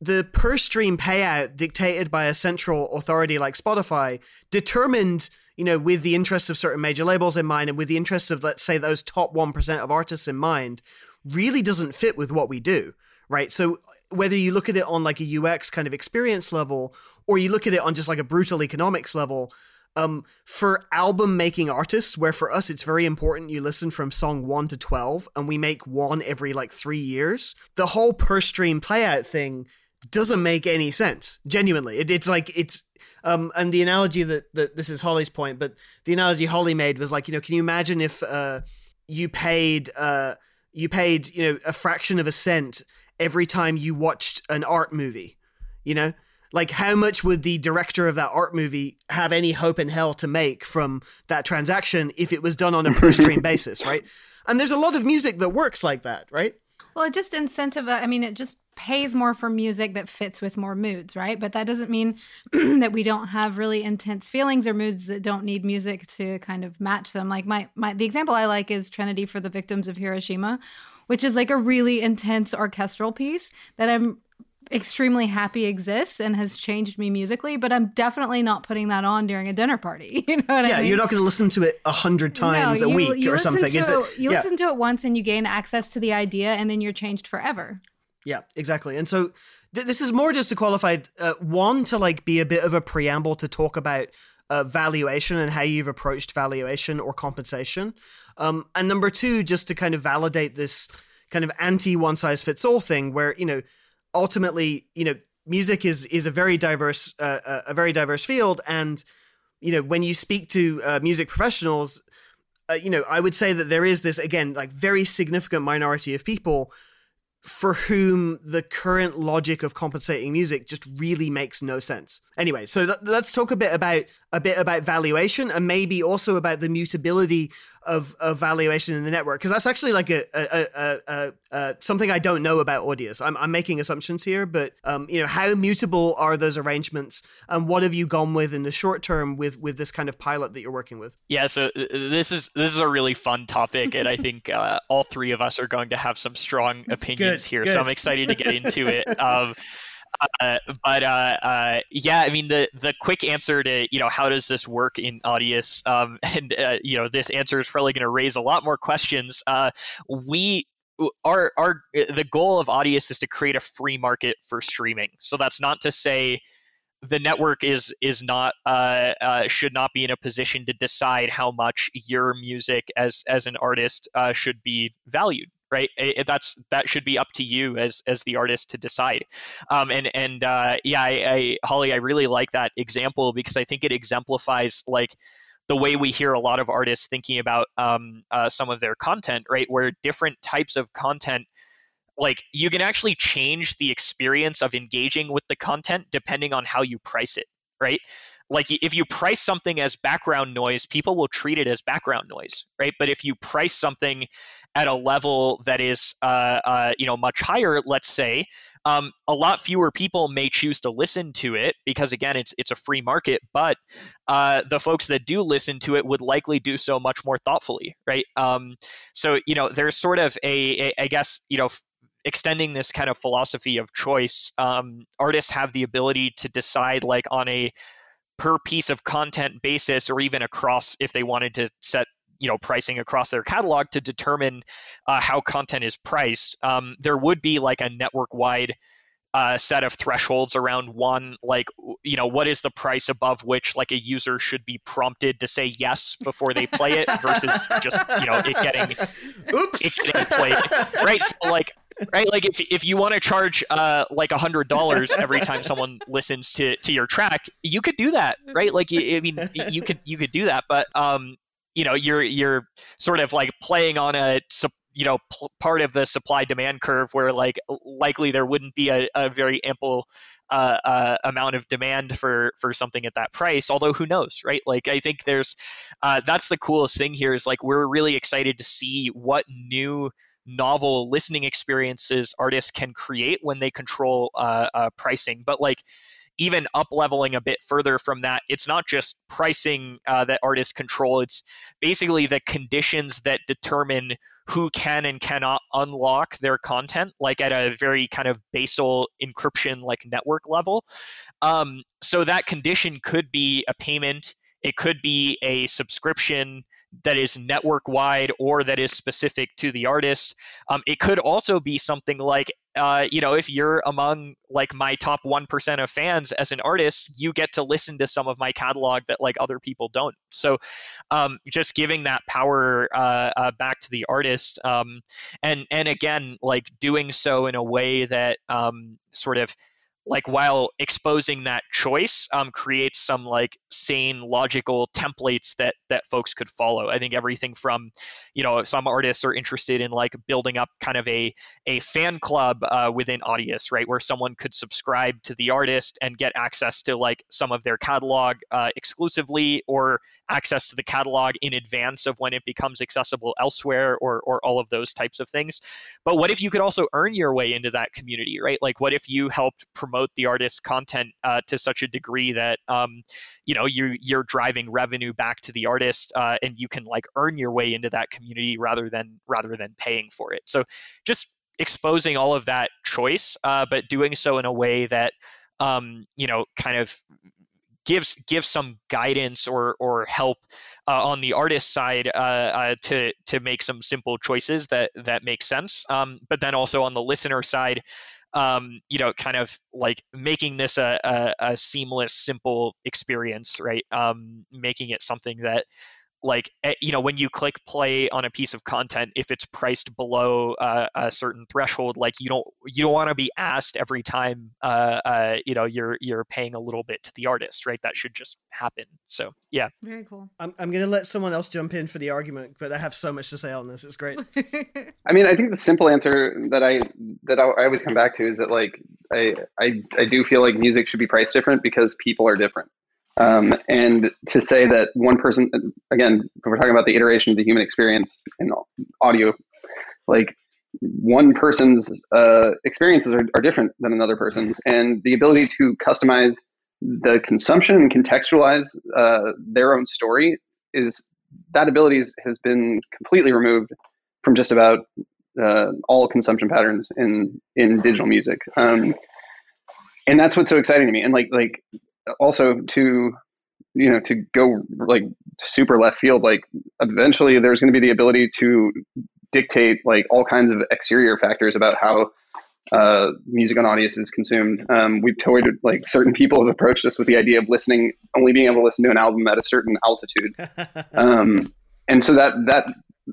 the per stream payout dictated by a central authority like Spotify determined you know, with the interests of certain major labels in mind and with the interests of, let's say, those top 1% of artists in mind, really doesn't fit with what we do, right? So whether you look at it on like a UX kind of experience level or you look at it on just like a brutal economics level, um, for album making artists, where for us it's very important you listen from song 1 to 12 and we make one every like three years, the whole per stream playout thing doesn't make any sense. Genuinely, it, it's like it's um, and the analogy that, that this is Holly's point, but the analogy Holly made was like, you know, can you imagine if uh, you paid uh, you paid you know a fraction of a cent every time you watched an art movie, you know? Like, how much would the director of that art movie have any hope in hell to make from that transaction if it was done on a per stream basis, right? And there's a lot of music that works like that, right? Well, it just incentivizes, I mean, it just pays more for music that fits with more moods, right? But that doesn't mean that we don't have really intense feelings or moods that don't need music to kind of match them. Like my my the example I like is Threnody for the Victims of Hiroshima, which is like a really intense orchestral piece that I'm extremely happy exists and has changed me musically, but I'm definitely not putting that on during a dinner party. You know what yeah, I mean? Yeah, you're not going to listen to it a hundred times no, a you, week you or something. It, you yeah. listen to it once and you gain access to the idea, and then you're changed forever. Yeah, exactly. And so th- this is more just to qualify uh, one to like be a bit of a preamble to talk about uh, valuation and how you've approached valuation or compensation. Um, and number two, just to kind of validate this kind of anti one size fits all thing where, you know, ultimately, you know, music is is a very diverse uh, uh, a very diverse field and you know when you speak to uh, music professionals uh, you know i would say that there is this again like very significant minority of people for whom the current logic of compensating music just really makes no sense. Anyway, so th- let's talk a bit about a bit about valuation and maybe also about the mutability of, of valuation in the network because that's actually like a, a, a, a, a something I don't know about Audius. I'm, I'm making assumptions here, but um, you know, how mutable are those arrangements, and what have you gone with in the short term with with this kind of pilot that you're working with? Yeah, so uh, this is this is a really fun topic, and I think uh, all three of us are going to have some strong opinions good, here. Good. So I'm excited to get into it. Um, uh, but uh, uh, yeah, I mean the the quick answer to you know how does this work in Audius, um, and uh, you know this answer is probably going to raise a lot more questions. Uh, we our our the goal of Audius is to create a free market for streaming. So that's not to say the network is is not uh, uh, should not be in a position to decide how much your music as as an artist uh, should be valued right? It, that's that should be up to you as as the artist to decide. Um, and and uh, yeah I, I, holly i really like that example because i think it exemplifies like the way we hear a lot of artists thinking about um, uh, some of their content right? Where different types of content like you can actually change the experience of engaging with the content depending on how you price it right? Like if you price something as background noise people will treat it as background noise right? But if you price something at a level that is uh, uh, you know much higher let's say um, a lot fewer people may choose to listen to it because again it's it's a free market but uh, the folks that do listen to it would likely do so much more thoughtfully right? Um, so you know there's sort of a, a I guess you know extending this kind of philosophy of choice, um, artists have the ability to decide like on a per piece of content basis or even across if they wanted to set you know pricing across their catalog to determine uh, how content is priced um, there would be like a network wide uh, set of thresholds around one like you know what is the price above which like a user should be prompted to say yes before they play it versus just you know it getting oops. it getting played. Right so like right like if, if you want to charge uh like a hundred dollars every time someone listens to to your track you could do that right? Like you, i mean you could you could do that but um you know you're you're sort of like playing on a you know part of the supply demand curve where like likely there wouldn't be a, a very ample uh, uh, amount of demand for for something at that price although who knows right? Like i think there's uh, that's the coolest thing here is like we're really excited to see what new novel listening experiences artists can create when they control uh, uh, pricing. But like even up leveling a bit further from that, it's not just pricing uh, that artists control. It's basically the conditions that determine who can and cannot unlock their content, like at a very kind of basal encryption, like network level. Um, so that condition could be a payment, it could be a subscription that is network wide or that is specific to the artist. Um, it could also be something like, uh, you know, if you're among like my top 1% of fans as an artist, you get to listen to some of my catalog that like other people don't. So um, just giving that power uh, uh, back to the artist. Um, and, and again, like doing so in a way that um, sort of like while exposing that choice um, creates some like sane logical templates that that folks could follow. I think everything from you know some artists are interested in like building up kind of a a fan club uh, within audius right where someone could subscribe to the artist and get access to like some of their catalog uh, exclusively or access to the catalog in advance of when it becomes accessible elsewhere or or all of those types of things. But what if you could also earn your way into that community right? Like what if you helped promote the artist's content uh, to such a degree that um, you know you you're driving revenue back to the artist uh, and you can like earn your way into that community rather than rather than paying for it so just exposing all of that choice uh, but doing so in a way that um, you know kind of gives gives some guidance or or help uh, on the artist side uh, uh, to to make some simple choices that that make sense. Um, but then also on the listener side, um, you know, kind of like making this a, a, a seamless, simple experience, right? Um, making it something that like eh, you know when you click play on a piece of content if it's priced below uh, a certain threshold like you don't you don't want to be asked every time uh, uh, you know you're you're paying a little bit to the artist right? That should just happen. So yeah. Very cool. I'm, I'm gonna let someone else jump in for the argument but i have so much to say on this. It's great. I mean i think the simple answer that i that I, I always come back to is that like I, I i do feel like music should be priced different because people are different um, and to say that one person, again, we're talking about the iteration of the human experience in audio, like one person's uh, experiences are, are different than another person's. And the ability to customize the consumption and contextualize uh, their own story is that ability has been completely removed from just about uh, all consumption patterns in in digital music. Um, and that's what's so exciting to me. And like like also to you know to go like super left field like eventually there's going to be the ability to dictate like all kinds of exterior factors about how uh, music on Audius is consumed. Um, we've toyed like certain people have approached us with the idea of listening, only being able to listen to an album at a certain altitude. um, and so that that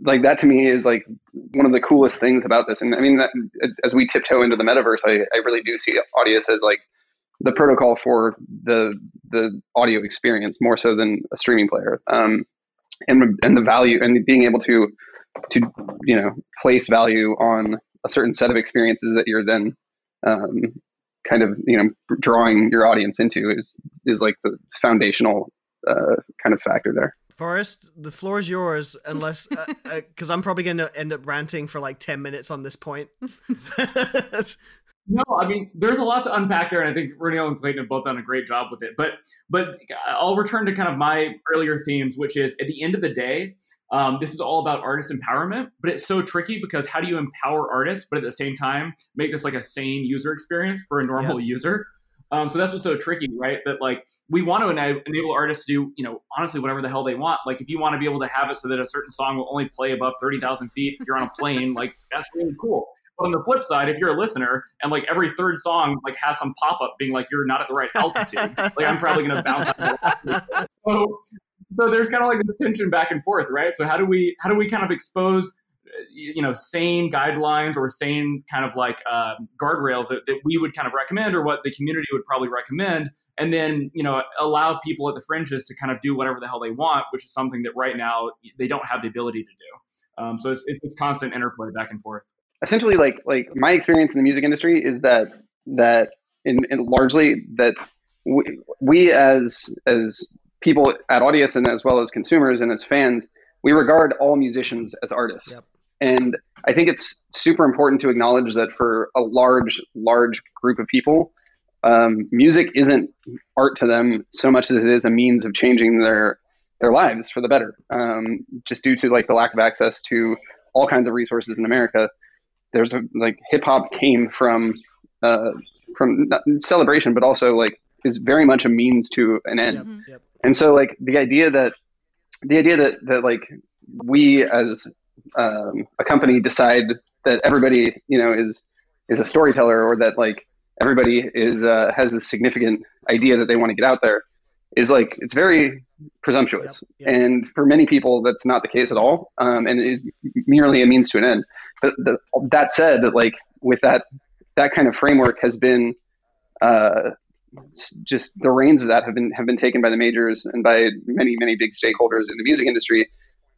like that to me is like one of the coolest things about this. And I mean, that, as we tiptoe into the metaverse, I, I really do see Audius as like the protocol for the the audio experience more so than a streaming player. Um, and and the value and being able to to you know place value on a certain set of experiences that you're then um, kind of you know drawing your audience into is is like the foundational uh, kind of factor there. Forrest, the floor is yours, unless because uh, uh, I'm probably going to end up ranting for like ten minutes on this point. No, I mean, there's a lot to unpack there, and I think Roneil and Clayton have both done a great job with it. But, but I'll return to kind of my earlier themes, which is at the end of the day, um, this is all about artist empowerment. But it's so tricky because how do you empower artists, but at the same time make this like a sane user experience for a normal yep. user? Um, so that's what's so tricky, right? That like we want to enable artists to do, you know, honestly, whatever the hell they want. Like if you want to be able to have it so that a certain song will only play above thirty thousand feet if you're on a plane, like that's really cool. But on the flip side, if you're a listener and like every third song like has some pop up being like you're not at the right altitude, like I'm probably gonna bounce. so so there's kind of like this tension back and forth, right? So how do we how do we kind of expose you know sane guidelines or sane kind of like uh, guardrails that, that we would kind of recommend or what the community would probably recommend and then you know allow people at the fringes to kind of do whatever the hell they want which is something that right now they don't have the ability to do um, so it's, it's this constant interplay back and forth essentially like like my experience in the music industry is that that in, in largely that we, we as as people at Audius and as well as consumers and as fans we regard all musicians as artists yep. and i think it's super important to acknowledge that for a large large group of people um, music isn't art to them so much as it is a means of changing their their lives for the better um, just due to like the lack of access to all kinds of resources in america there's a like hip hop came from uh, from celebration, but also like is very much a means to an end. Yep, yep. And so like the idea that the idea that that like we as um, a company decide that everybody you know is is a storyteller or that like everybody is uh, has this significant idea that they want to get out there is like it's very presumptuous. Yep, and for many people that's not the case at all. Um, and is merely a means to an end. But the, that said, like with that that kind of framework has been uh, just the reins of that have been have been taken by the majors and by many many big stakeholders in the music industry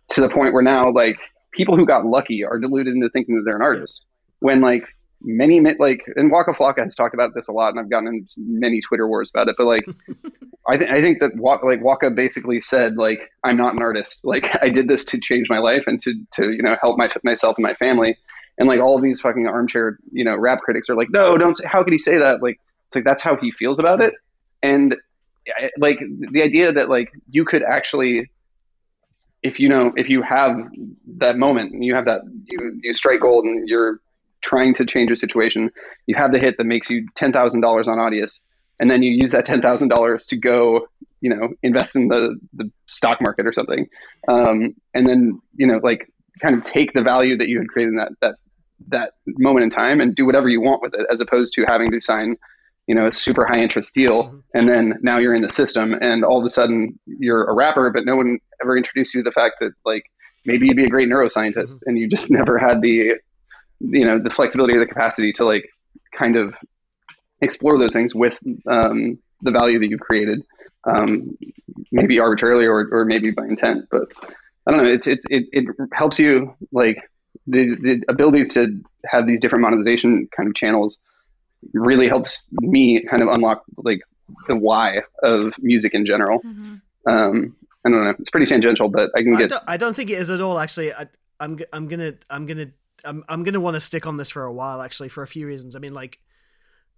to the point where now like people who got lucky are deluded into thinking that they're an artist. When like many like and Waka Flocka has talked about this a lot and I've gotten in many Twitter wars about it but like I, th- I think that Waka, like Waka basically said like I'm not an artist. Like I did this to change my life and to to you know help my myself and my family. And like all these fucking armchair you know rap critics are like no don't say how could he say that? Like it's like that's how he feels about it, and like the idea that like you could actually, if you know, if you have that moment, and you have that you you strike gold and you're trying to change a situation, you have the hit that makes you ten thousand dollars on Audius, and then you use that ten thousand dollars to go, you know, invest in the the stock market or something, um, and then you know, like kind of take the value that you had created in that that that moment in time and do whatever you want with it, as opposed to having to sign you know, a super high interest deal. Mm-hmm. And then now you're in the system and all of a sudden you're a rapper, but no one ever introduced you to the fact that like maybe you'd be a great neuroscientist mm-hmm. and you just never had the, you know, the flexibility or the capacity to like kind of explore those things with um, the value that you've created, um, maybe arbitrarily or, or maybe by intent. But I don't know. It's, it's, it, it helps you like the, the ability to have these different monetization kind of channels really helps me kind of unlock like the why of music in general. Mm-hmm. Um, I don't know. It's pretty tangential, but I can get. I don't, I don't think it is at all. Actually, I, I'm I'm gonna I'm gonna I'm I'm gonna want to stick on this for a while. Actually, for a few reasons. I mean, like,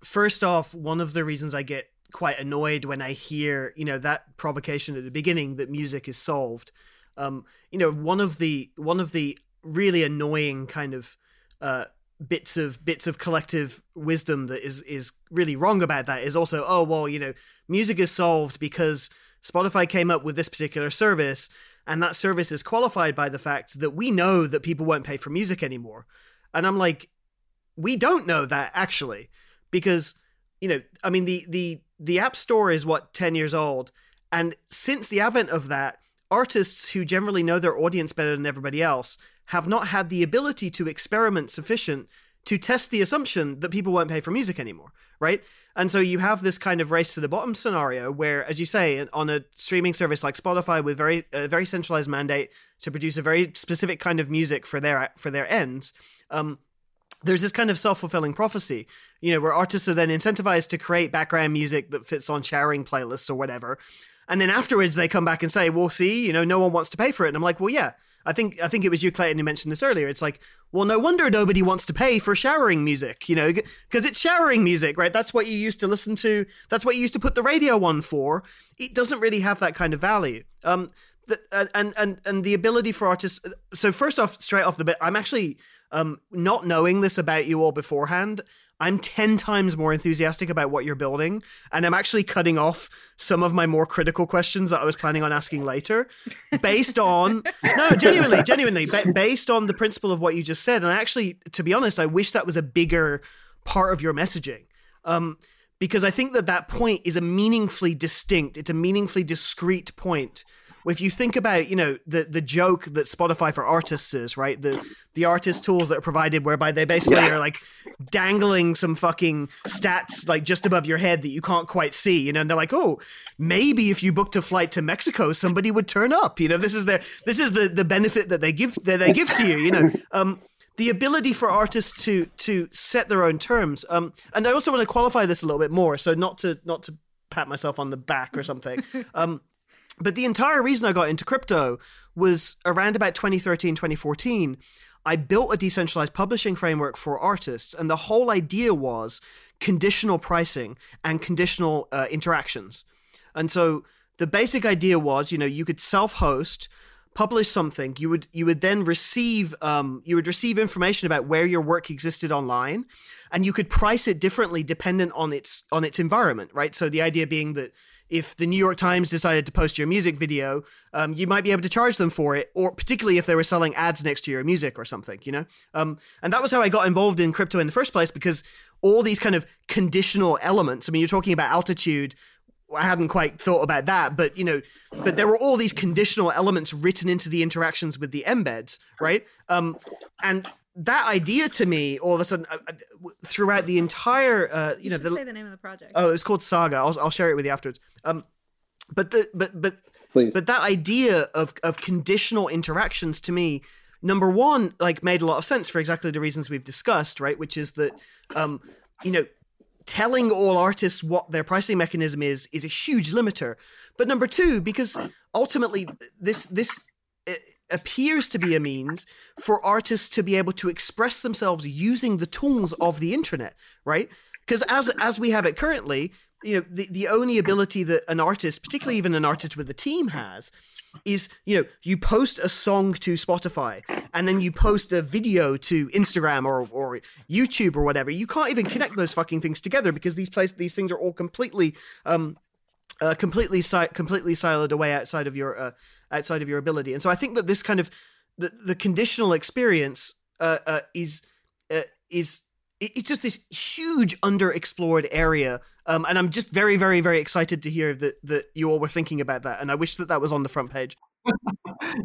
first off, one of the reasons I get quite annoyed when I hear you know that provocation at the beginning that music is solved. Um, you know, one of the one of the really annoying kind of uh, bits of bits of collective wisdom that is is really wrong about that is also oh well you know music is solved because Spotify came up with this particular service and that service is qualified by the fact that we know that people won't pay for music anymore. And I'm like we don't know that actually because you know I mean the the the app store is what 10 years old. And since the advent of that artists who generally know their audience better than everybody else have not had the ability to experiment sufficient to test the assumption that people won't pay for music anymore, right? And so you have this kind of race to the bottom scenario where, as you say, on a streaming service like Spotify with very a very centralized mandate to produce a very specific kind of music for their for their ends, um, there's this kind of self-fulfilling prophecy, you know, where artists are then incentivized to create background music that fits on showering playlists or whatever. And then afterwards they come back and say, well, see, you know, no one wants to pay for it. And I'm like, well, yeah, I think I think it was you, Clayton, who mentioned this earlier. It's like, well, no wonder nobody wants to pay for showering music, you know, because it's showering music, right? That's what you used to listen to. That's what you used to put the radio on for. It doesn't really have that kind of value. Um, the, and and and the ability for artists. So first off, straight off the bit, I'm actually um not knowing this about you all beforehand. I'm 10 times more enthusiastic about what you're building, and I'm actually cutting off some of my more critical questions that I was planning on asking later based on, no, genuinely, genuinely, based on the principle of what you just said. And actually, to be honest, I wish that was a bigger part of your messaging. Um, because I think that that point is a meaningfully distinct, it's a meaningfully discrete point if you think about you know the the joke that Spotify for artists is right? The the artist tools that are provided whereby they basically yeah. are like dangling some fucking stats like just above your head that you can't quite see you know and they're like oh maybe if you booked a flight to Mexico somebody would turn up. You know this is their this is the the benefit that they give that they give to you you know. Um the ability for artists to to set their own terms. Um and I also want to qualify this a little bit more so not to not to pat myself on the back or something. Um but the entire reason I got into crypto was around about 2013, 2014. I built a decentralized publishing framework for artists, and the whole idea was conditional pricing and conditional uh, interactions. And so the basic idea was, you know, you could self-host, publish something. You would you would then receive um, you would receive information about where your work existed online, and you could price it differently dependent on its on its environment, right? So the idea being that if the New York Times decided to post your music video, um, you might be able to charge them for it, or particularly if they were selling ads next to your music or something, you know? Um, and that was how I got involved in crypto in the first place because all these kind of conditional elements, I mean, you're talking about altitude. I hadn't quite thought about that, but you know, but there were all these conditional elements written into the interactions with the embeds, right? Um, and that idea to me all of a sudden uh, uh, throughout the entire uh, you, You know the, say the name of the project. oh it was called Saga. I'll I'll share it with you afterwards. Um, but the but but Please. but that idea of of conditional interactions to me number one like made a lot of sense for exactly the reasons we've discussed right which is that um you know telling all artists what their pricing mechanism is is a huge limiter but number two because ultimately this this uh, appears to be a means for artists to be able to express themselves using the tools of the internet right? Because as as we have it currently you know the, the only ability that an artist particularly even an artist with a team has is you know you post a song to spotify and then you post a video to instagram or, or youtube or whatever. You can't even connect those fucking things together because these place these things are all completely um uh, completely si- completely siloed away outside of your uh, outside of your ability. And so i think that this kind of the, the conditional experience uh, uh, is uh, is it's just this huge underexplored area. Um, and i'm just very very very excited to hear that that you all were thinking about that. And i wish that that was on the front page.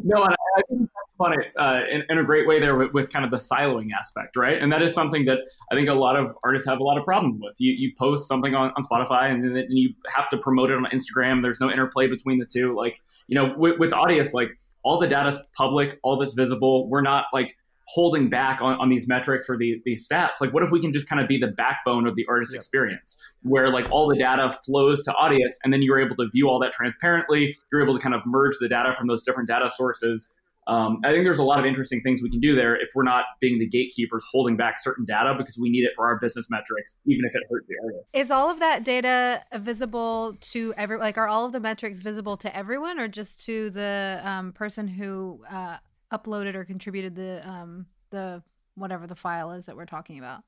No, and I think that's fun uh, in, in a great way there with, with kind of the siloing aspect, right? And that is something that I think a lot of artists have a lot of problems with. You, you post something on, on Spotify and then you have to promote it on Instagram. There's no interplay between the two. Like, you know, with, with Audius, like all the data's public, all this visible. We're not like holding back on, on these metrics or the, these stats like what if we can just kind of be the backbone of the artist Yeah. experience where like all the data flows to Audius and then you're able to view all that transparently you're able to kind of merge the data from those different data sources um, i think there's a lot of interesting things we can do there if we're not being the gatekeepers holding back certain data because we need it for our business metrics even if it hurts the artist Is all of that data visible to every like are all of the metrics visible to everyone or just to the um, person who uh, uploaded or contributed the um, the whatever the file is that we're talking about?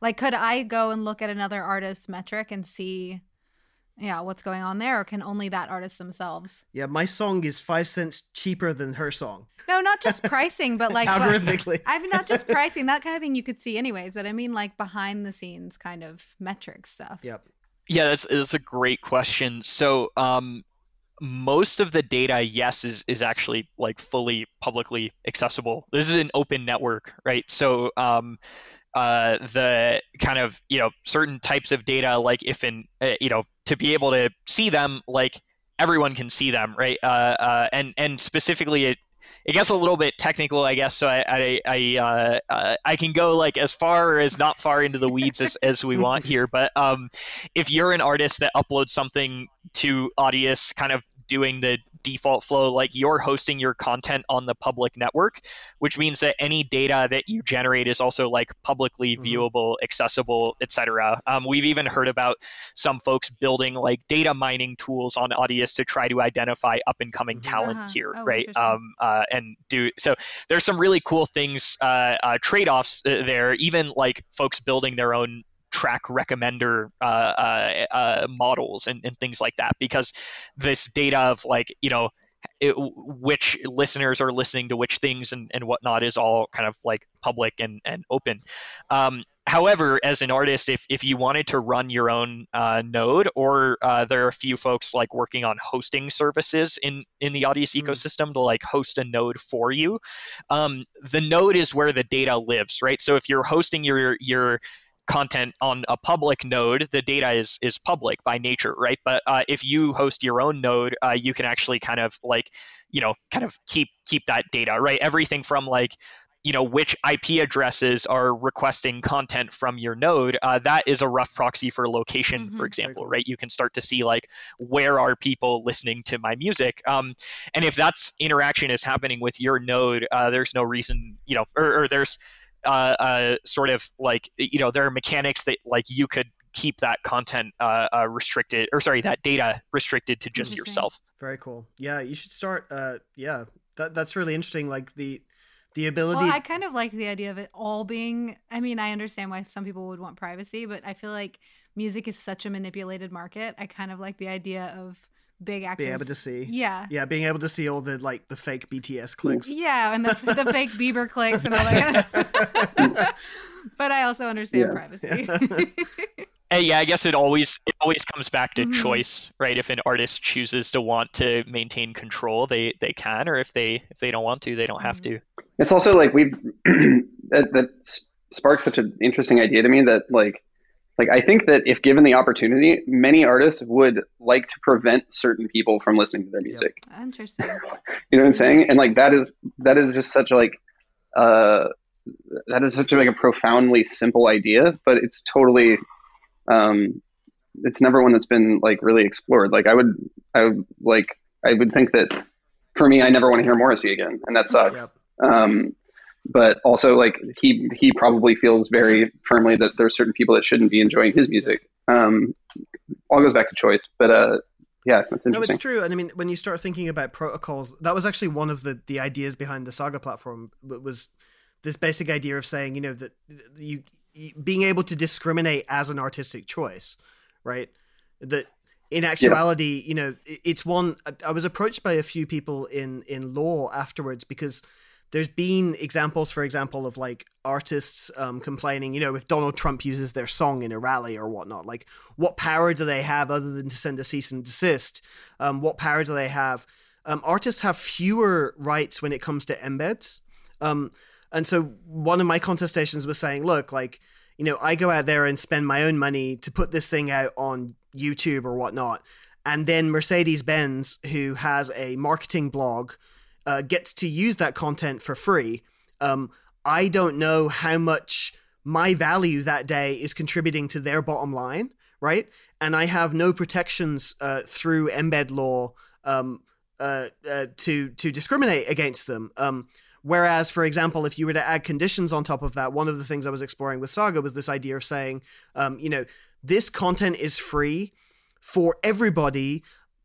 Like could I go and look at another artist's metric and see yeah, what's going on there or can only that artist themselves? yeah my song is five cents cheaper than her song No, not just pricing, but like what- algorithmically I mean, not just pricing, that kind of thing you could see anyways, but I mean like behind the scenes kind of metric stuff. yep Yeah, that's that's a great question. So, um, most of the data, yes, is is actually like fully publicly accessible. This is an open network, right? So, um, uh, the kind of you know certain types of data, like if in uh, you know to be able to see them, like everyone can see them, right? Uh, uh, and and specifically it. It gets a little bit technical, I guess. So I I I, uh, uh, I can go like as far as not far into the weeds as, as we want here. But um, if you're an artist that uploads something to Audius, kind of doing the default flow, like you're hosting your content on the public network, which means that any data that you generate is also like publicly Mhm. viewable, accessible, etc. Um, we've even heard about some folks building like data mining tools on Audius to try to identify up and coming Mhm. talent Uh-huh. here, Oh, right? Um, uh, and do so. There's some really cool things, uh, uh, trade-offs uh, there. Even like folks building their own track recommender uh, uh, uh, models and, and things like that because this data of like you know it, which listeners are listening to which things and, and whatnot is all kind of like public and, and open um, however as an artist if, if you wanted to run your own uh, node or uh, there are a few folks like working on hosting services in in the Audius Mm. ecosystem to like host a node for you um, the node is where the data lives right so if you're hosting your your content on a public node, the data is is public by nature, right? But uh, if you host your own node, uh, you can actually kind of like, you know, kind of keep keep that data, right? Everything from like you know which IP addresses are requesting content from your node. Uh, that is a rough proxy for location, Mhm. for example, right? You can start to see like where are people listening to my music, um, and if that's interaction is happening with your node, uh, there's no reason, you know, or, or there's uh, uh, sort of like you know there are mechanics that like you could keep that content uh, uh, restricted or sorry that data restricted to just yourself. Very cool. Yeah, you should start. Uh, yeah, that that's really interesting. Like the the ability. Well, I kind of like the idea of it all being. I mean, I understand why some people would want privacy, but I feel like music is such a manipulated market. I kind of like the idea of big actors. being able to see. Yeah. Yeah, being able to see all the like the fake BTS clicks. Yeah, and the, the fake Bieber clicks and all that. kind of- but I also understand Yeah. privacy. And yeah, I guess it always it always comes back to Mhm. choice, right? If an artist chooses to want to maintain control, they they can, or if they if they don't want to, they don't have to. It's also like we've that, that sparks such an interesting idea to me that like like I think that if given the opportunity, many artists would like to prevent certain people from listening to their music. Interesting. You know what I'm saying? And like that is that is just such a like uh that is such a, like a profoundly simple idea, but it's totally um it's never one that's been like really explored. Like I would I would like I would think that for me I never want to hear Morrissey again and that sucks. Yep. Um but also like he he probably feels very firmly that there's certain people that shouldn't be enjoying his music. Um all goes back to choice. But uh yeah, that's No, it's true. And I mean, when you start thinking about protocols, that was actually one of the, the ideas behind the Saga platform. Was this basic idea of saying, you know, that you, you being able to discriminate as an artistic choice, right? That in actuality, you know, it's one. I- I was approached by a few people in in law afterwards because there's been examples, for example, of like artists um, complaining, you know, if Donald Trump uses their song in a rally or whatnot, like what power do they have other than to send a cease and desist? Um, what power do they have? Um, artists have fewer rights when it comes to embeds. Um, and so one of my contestations was saying, look, like, you know, I go out there and spend my own money to put this thing out on YouTube or whatnot. And then Mercedes Benz, who has a marketing blog, uh, gets to use that content for free. Um, I don't know how much my value that day is contributing to their bottom line, right? And I have no protections uh, through embed law um, uh, uh, to to discriminate against them. Um, whereas, for example, if you were to add conditions on top of that, one of the things I was exploring with Saga was this idea of saying, um, you know, this content is free for everybody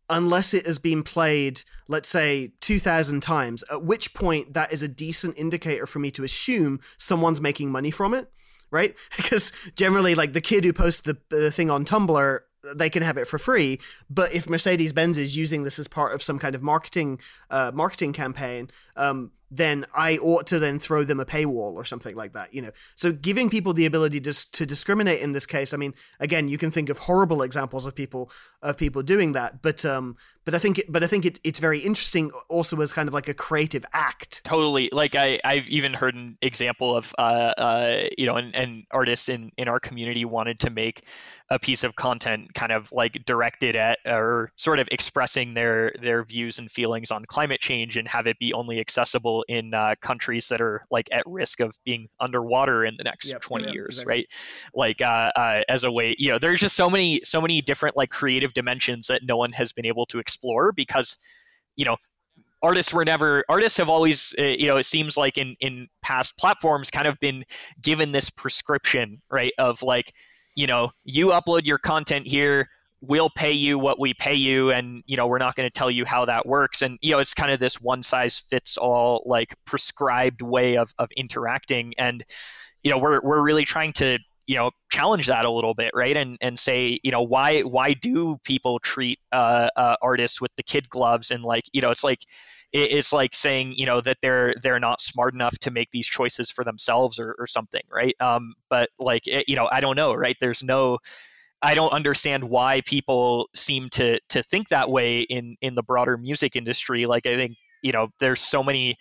unless it has been played, let's say, 2,000 times, at which point that is a decent indicator for me to assume someone's making money from it, right? Because generally, like the kid who posts the, the thing on Tumblr, they can have it for free. But if Mercedes Benz is using this as part of some kind of marketing uh, marketing campaign, um, then I ought to then throw them a paywall or something like that. You know, so giving people the ability to to discriminate in this case. I mean, again, you can think of horrible examples of people of people doing that, but um, but I think it, but I think it, it's very interesting also as kind of like a creative act. Totally. Like I, I've even heard an example of, uh, uh, you know, an, an artist in, in our community wanted to make a piece of content kind of like directed at or sort of expressing their their views and feelings on climate change and have it be only accessible in uh, countries that are like at risk of being underwater in the next Yep, 20 yep, years exactly. right like uh, uh, as a way you know there's just so many so many different like creative dimensions that no one has been able to explore because you know artists were never artists have always uh, you know it seems like in in past platforms kind of been given this prescription right of like you know you upload your content here we'll pay you what we pay you and you know we're not going to tell you how that works. And you know it's kind of this one size fits all like prescribed way of of interacting. And you know we're we're really trying to you know challenge that a little bit right? And and say you know why why do people treat uh, uh artists with the kid gloves? And like you know it's like it's like saying you know that they're they're not smart enough to make these choices for themselves or, or something right? Um but like it, you know i don't know right? There's no i don't understand why people seem to to think that way in in the broader music industry. Like i think you know there's so many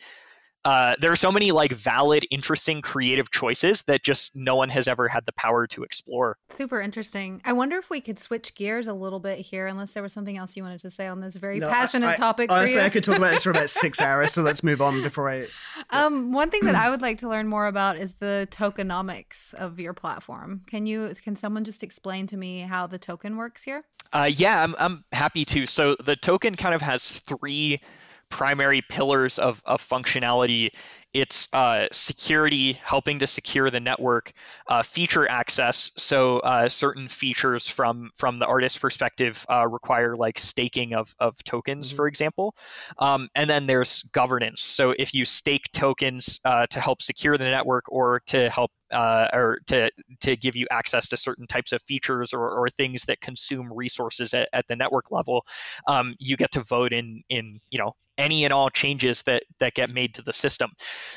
uh, there are so many like valid, interesting, creative choices that just no one has ever had the power to explore. Super interesting. I wonder if we could switch gears a little bit here, unless there was something else you wanted to say on this very No, passionate I- topic. Honestly, for you. I could talk about this for about six hours, so let's move on before I. Um, one thing that I would like to learn more about is the tokenomics of your platform. Can you can someone just explain to me how the token works here? Uh, yeah, I'm, I'm happy to. So the token kind of has three primary pillars of, of functionality. It's uh, security, helping to secure the network, uh, feature access. So uh, certain features from from the artist perspective uh, require like staking of, of tokens, Mhm. for example. Um, and then there's governance. So if you stake tokens uh, to help secure the network or to help uh, or to to give you access to certain types of features or, or things that consume resources at, at the network level, um, you get to vote in in you know any and all changes that that get made to the system.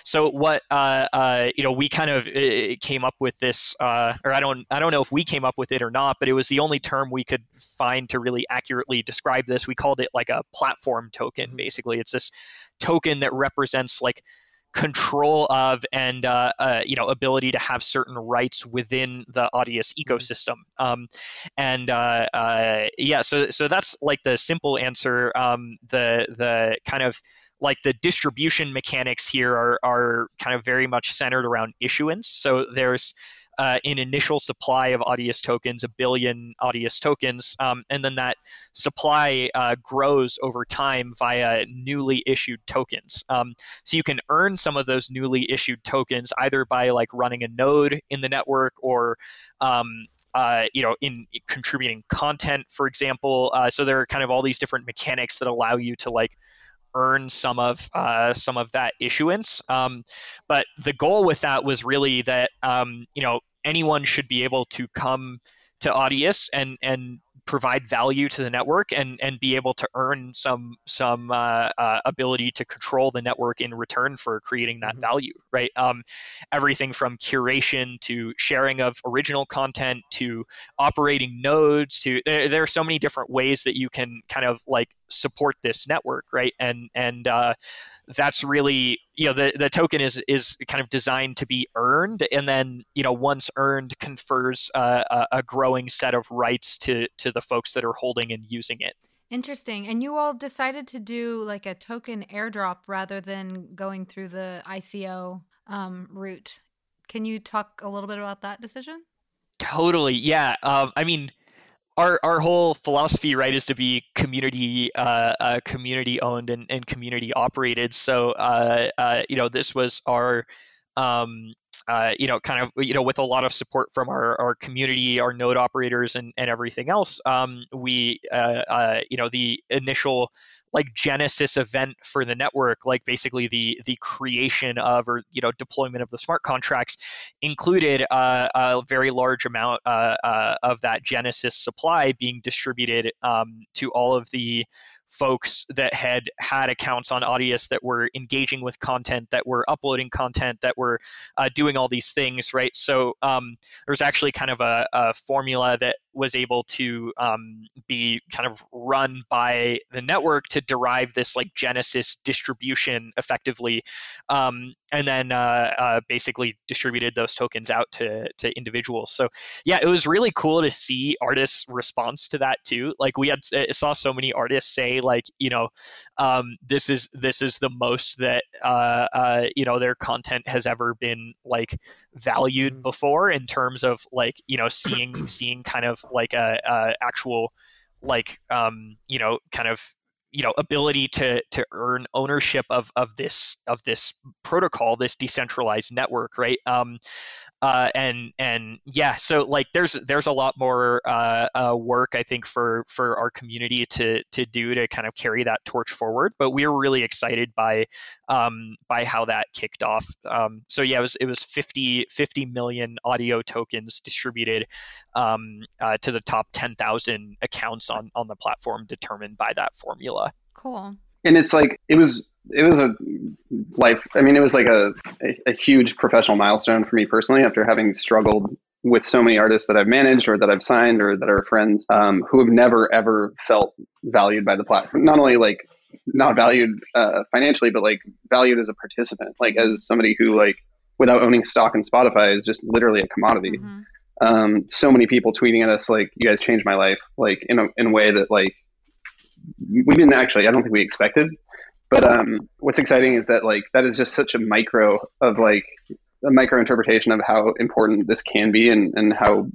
So what uh, uh, you know we kind of uh, came up with this, uh, or I don't I don't know if we came up with it or not, but it was the only term we could find to really accurately describe this. We called it like a platform token. Mm-hmm. Basically, it's this token that represents like control of and uh, uh, you know ability to have certain rights within the Audius mm-hmm. ecosystem. Um, and uh, uh, yeah, so so that's like the simple answer. Um, the the kind of like the distribution mechanics here are, are kind of very much centered around issuance. So there's uh, an initial supply of Audius tokens, a billion Audius tokens, um, and then that supply uh, grows over time via newly issued tokens. Um, so you can earn some of those newly issued tokens either by like running a node in the network or um, uh, you know, in contributing content, for example. Uh, so there are kind of all these different mechanics that allow you to like earn some of uh, some of that issuance. Um, but the goal with that was really that um, you know anyone should be able to come to Audius and and provide value to the network and and be able to earn some some uh, uh, ability to control the network in return for creating that mm-hmm. value right um, everything from curation to sharing of original content to operating nodes to there, there are so many different ways that you can kind of like support this network right and and uh, that's really you know the, the token is is kind of designed to be earned and then you know once earned confers uh, a, a, growing set of rights to to the folks that are holding and using it. Interesting. And you all decided to do like a token airdrop rather than going through the ico um, route. Can you talk a little bit about that decision? Totally yeah. Um, i mean our our whole philosophy, right, is to be community uh, uh, community owned and, and community operated. So uh, uh, you know, this was our um, uh, you know, kind of, you know, with a lot of support from our, our community, our node operators, and, and everything else, um, we, uh, uh, you know, the initial like genesis event for the network like basically the the creation of or you know deployment of the smart contracts included uh, a very large amount uh, uh, of that genesis supply being distributed um, to all of the folks that had had accounts on Audius that were engaging with content, that were uploading content, that were uh, doing all these things, right? So um, there was actually kind of a, a formula that was able to um, be kind of run by the network to derive this like Genesis distribution effectively, um, and then uh, uh, basically distributed those tokens out to to individuals. So yeah, it was really cool to see artists' response to that too. Like we had saw so many artists say like you know um, this is this is the most that uh, uh, you know their content has ever been like valued mm-hmm. before in terms of like you know seeing seeing kind of like a, a actual like um, you know kind of you know ability to to earn ownership of of this of this protocol this decentralized network right um uh, and and yeah, so like there's there's a lot more uh, uh, work I think for for our community to to do to kind of carry that torch forward. But we were really excited by um, by how that kicked off. Um, so yeah, it was it was 50 50 million audio tokens distributed um, uh, to the top 10,000 accounts on on the platform determined by that formula. Cool. And it's like it was it was a life. I mean, it was like a, a, a huge professional milestone for me personally after having struggled with so many artists that I've managed or that I've signed or that are friends um, who have never ever felt valued by the platform. Not only like not valued uh, financially, but like valued as a participant, like as somebody who like without owning stock in Spotify is just literally a commodity. Mm-hmm. Um, so many people tweeting at us like, "You guys changed my life," like in a in a way that like we didn't actually. I don't think we expected. But um, what's exciting is that like that is just such a micro of like a micro interpretation of how important this can be and, and how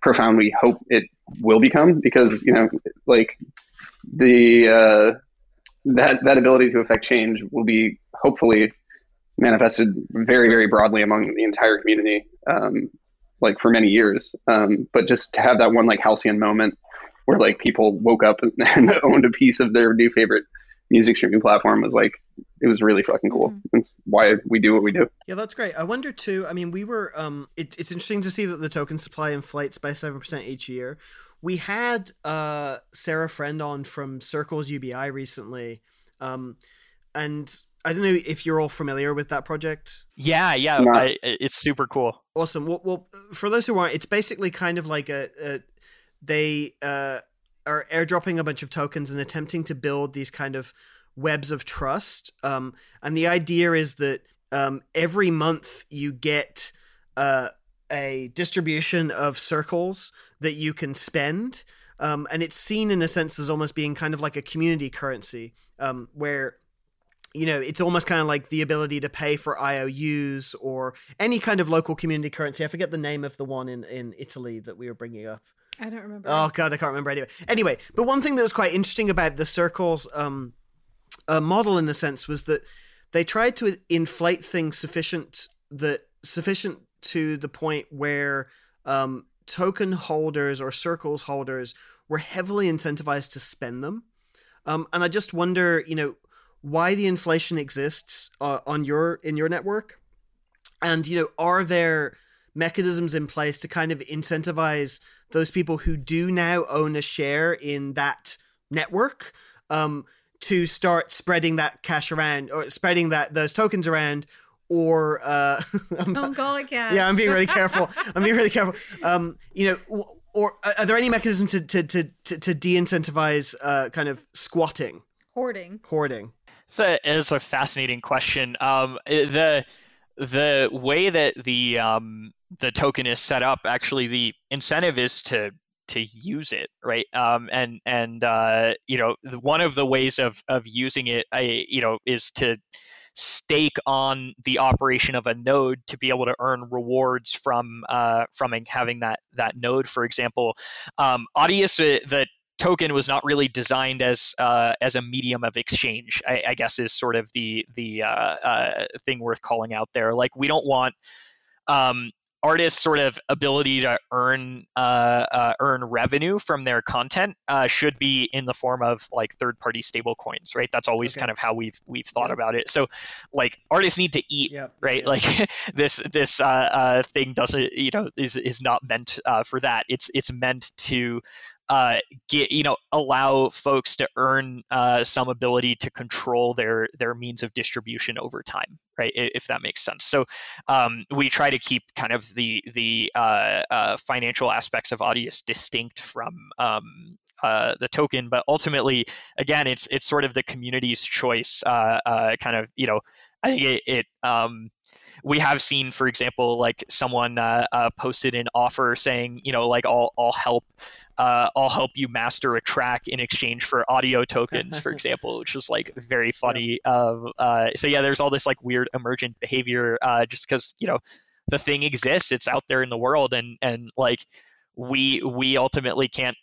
profound we hope it will become because you know like the uh, that that ability to affect change will be hopefully manifested very very broadly among the entire community um, like for many years um, but just to have that one like halcyon moment where like people woke up and, and owned a piece of their new favorite music streaming platform was like it was really fucking cool. Mm-hmm. That's why we do what we do. Yeah, that's great. I wonder too. I mean, we were. Um, it, it's interesting to see that the token supply inflates by seven percent each year. We had uh Sarah Friend on from Circles UBI recently, um, and I don't know if you're all familiar with that project. Yeah, yeah, No. I, it's super cool. Awesome. Well, well, for those who aren't, it's basically kind of like a, a they uh, are airdropping a bunch of tokens and attempting to build these kind of webs of trust. Um, and the idea is that um, every month you get uh, a distribution of circles that you can spend. Um, and it's seen in a sense as almost being kind of like a community currency um, where you know, it's almost kind of like the ability to pay for IOUs or any kind of local community currency. I forget the name of the one in, in Italy that we were bringing up. I don't remember. Oh god, I can't remember anyway. Anyway, but one thing that was quite interesting about the circles um, uh, model, in a sense, was that they tried to inflate things sufficient that sufficient to the point where um, token holders or circles holders were heavily incentivized to spend them. Um, and I just wonder, you know, why the inflation exists uh, on your in your network, and you know, are there mechanisms in place to kind of incentivize those people who do now own a share in that network um, to start spreading that cash around or spreading that those tokens around or uh, I'm- Don't call it cash. yeah i'm being really careful i'm being really careful um, you know w- or are there any mechanisms to to to to, to de-incentivize uh, kind of squatting Hoarding. hoarding So it is a fascinating question. Um, the the way that the um, the token is set up, actually, the incentive is to to use it, right? Um, and and uh, you know, one of the ways of of using it, I you know, is to stake on the operation of a node to be able to earn rewards from uh, from having that that node. For example, um, Audius, the token was not really designed as uh, as a medium of exchange. I, I guess is sort of the the uh, uh, thing worth calling out there. Like we don't want um, artists' sort of ability to earn uh, uh, earn revenue from their content uh, should be in the form of like third party stable coins, right? That's always Okay. kind of how we've we've thought Yeah. about it. So like artists need to eat yeah right yeah. like this this uh, uh, thing doesn't you know is is not meant uh, for that it's it's meant to uh, get you know allow folks to earn uh, some ability to control their their means of distribution over time right if that makes sense so um, we try to keep kind of the the uh, uh, financial aspects of audius distinct from um, uh, the token but ultimately again it's it's sort of the community's choice kind of you know I think it, it um, we have seen, for example, like someone uh, uh, posted an offer saying, you know, like I'll I'll help. Uh, I'll help you master a track in exchange for audio tokens, for example, which was like very funny. Um, uh, so yeah, there's all this like weird emergent behavior, uh, just because you know the thing exists, it's out there in the world, and and like we we ultimately can't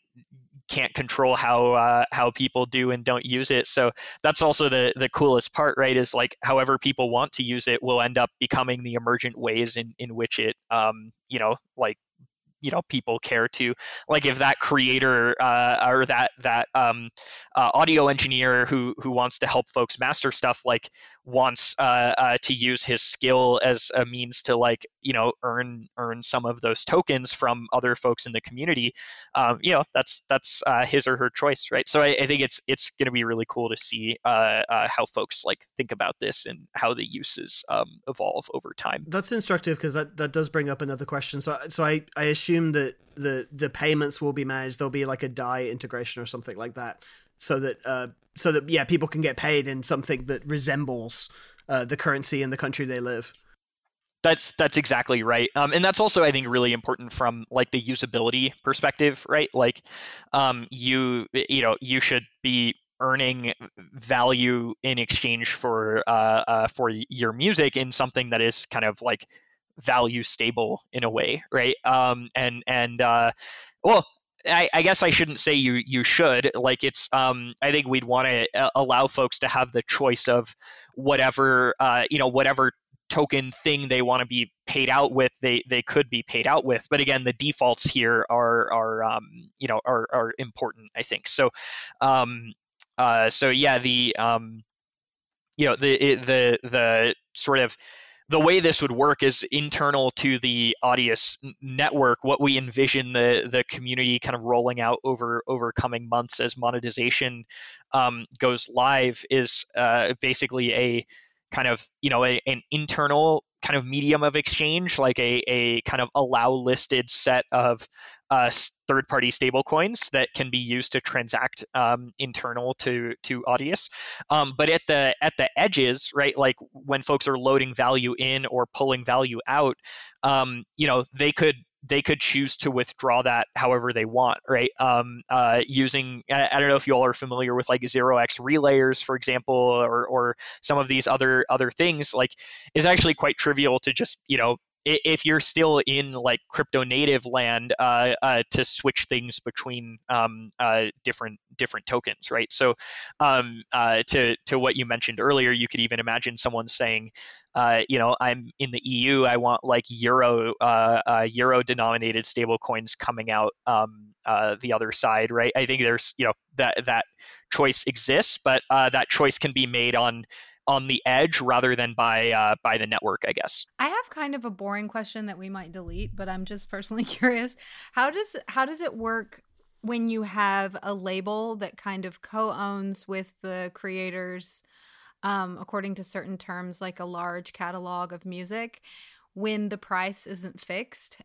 can't control how uh, how people do and don't use it. So that's also the the coolest part, right? Is like however people want to use it will end up becoming the emergent ways in in which it um you know like you know people care to like if that creator uh, or that that um, uh, audio engineer who who wants to help folks master stuff like wants uh, uh, to use his skill as a means to like you know earn earn some of those tokens from other folks in the community um, you know that's that's uh, his or her choice right so I, I think it's it's going to be really cool to see how folks like think about this and how the uses um, evolve over time That's instructive because that, that does bring up another question. So so I, I assume that the the payments will be managed. There'll be like a Dai integration or something like that, so that uh so that yeah people can get paid in something that resembles uh, the currency in the country they live. That's that's exactly right, um, and that's also I think really important from like the usability perspective, right? Like, um, you you know you should be earning value in exchange for uh, uh, for your music in something that is kind of like value stable in a way, right? Um, and and uh, well, I, I guess I shouldn't say you you should. Like it's um I think we'd want to allow folks to have the choice of whatever uh you know whatever token thing they want to be paid out with they they could be paid out with. But again the defaults here are are um you know are are important I think. So um uh so yeah the um you know the the the sort of the way this would work is internal to the Audius network. What we envision the the community kind of rolling out over over coming months as monetization um, goes live is uh, basically a kind of you know a, an internal kind of medium of exchange, like a, a kind of allow listed set of uh, third party stablecoins that can be used to transact um, internal to to Audius. Um, but at the at the edges, right, like when folks are loading value in or pulling value out, um, you know, they could they could choose to withdraw that however they want, right? Um, uh, using I, I, don't know if you all are familiar with like zero x relayers, for example, or or some of these other other things. Like, is actually quite trivial to just you know if you're still in like crypto native land uh, uh, to switch things between um, uh, different different tokens, right? So um, uh, to to what you mentioned earlier, you could even imagine someone saying, uh, you know, I'm in the EU, I want like euro uh, euro denominated stable coins coming out um, the other side, right? I think there's you know that that choice exists, but that choice can be made on on the edge rather than by uh, by the network, I guess. I have kind of a boring question that we might delete, but I'm just personally curious. How does how does it work when you have a label that kind of co-owns with the creators um, according to certain terms, like a large catalog of music? When the price isn't fixed,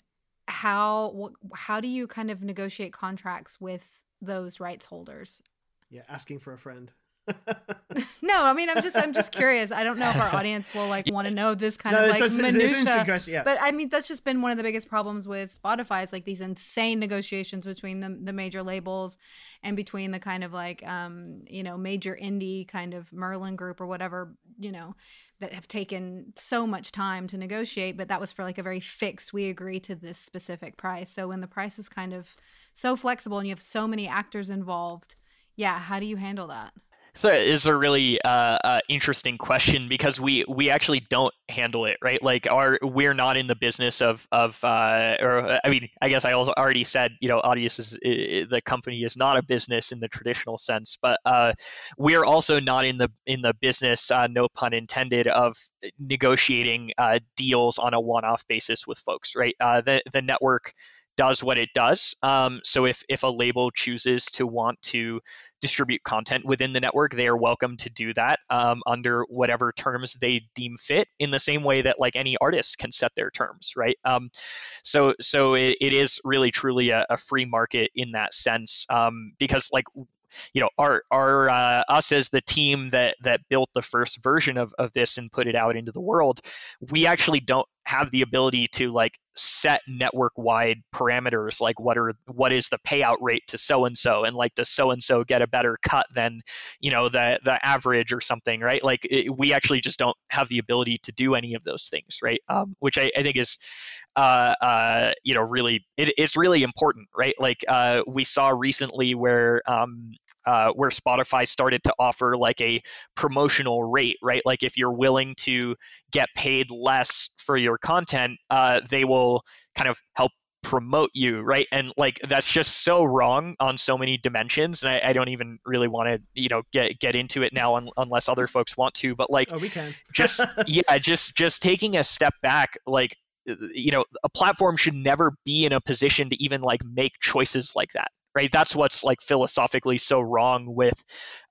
how how do you kind of negotiate contracts with those rights holders? Yeah, asking for a friend. No, I mean I'm just I'm just curious. I don't know if our audience will like want to know this kind no, of like minutia. yeah. But I mean that's just been one of the biggest problems with Spotify. It's like these insane negotiations between the the major labels and between the kind of like um you know major indie kind of Merlin group or whatever you know that have taken so much time to negotiate. But that was for like a very fixed. We agree to this specific price. So when the price is kind of so flexible and you have so many actors involved, yeah, how do you handle that? So is a really uh, uh, interesting question because we we actually don't handle it right. Like our we're not in the business of of uh, or I mean I guess I also already said you know Audius is the company is not a business in the traditional sense, but uh, we're also not in the in the business uh, no pun intended of negotiating uh, deals on a one off basis with folks. Right. the the network does what it does. Um, so if if a label chooses to want to distribute content within the network, they are welcome to do that um, under whatever terms they deem fit. In the same way that like any artist can set their terms, right? Um, so so it, it is really truly a, a free market in that sense um, because like you know our our uh, us as the team that that built the first version of, of this and put it out into the world we actually don't have the ability to like set network wide parameters like what are what is the payout rate to so and so and like does so and so get a better cut than you know the the average or something right? Like it, we actually just don't have the ability to do any of those things right? Um, which I, I think is uh, uh, you know really it, it's really important right? Like uh, we saw recently where um, uh, where Spotify started to offer like a promotional rate, right? Like if you're willing to get paid less for your content, uh, they will kind of help promote you, right? And like that's just so wrong on so many dimensions, and I, I don't even really want to, you know, get get into it now un- unless other folks want to. But like, oh, we can. just yeah, just just taking a step back, like you know a platform should never be in a position to even like make choices like that right? That's what's like philosophically so wrong with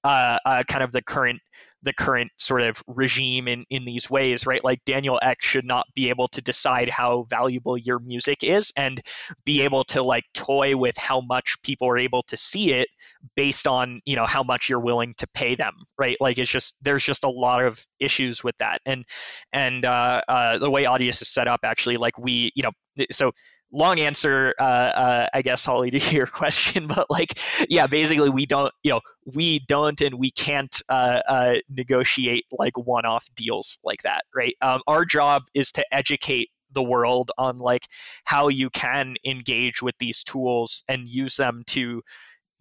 uh, uh, kind of the current the current sort of regime in, in these ways, right? Like Daniel Ek should not be able to decide how valuable your music is and be able to like toy with how much people are able to see it based on, you know, how much you're willing to pay them, right? Like it's just there's just a lot of issues with that. And and uh, uh the way Audius is set up actually, like we, you know, so long answer, uh, uh, I guess, Holly, to your question, but like, yeah, basically, we don't, you know, we don't and we can't uh, uh, negotiate like one-off deals like that, right? Um, our job is to educate the world on like how you can engage with these tools and use them to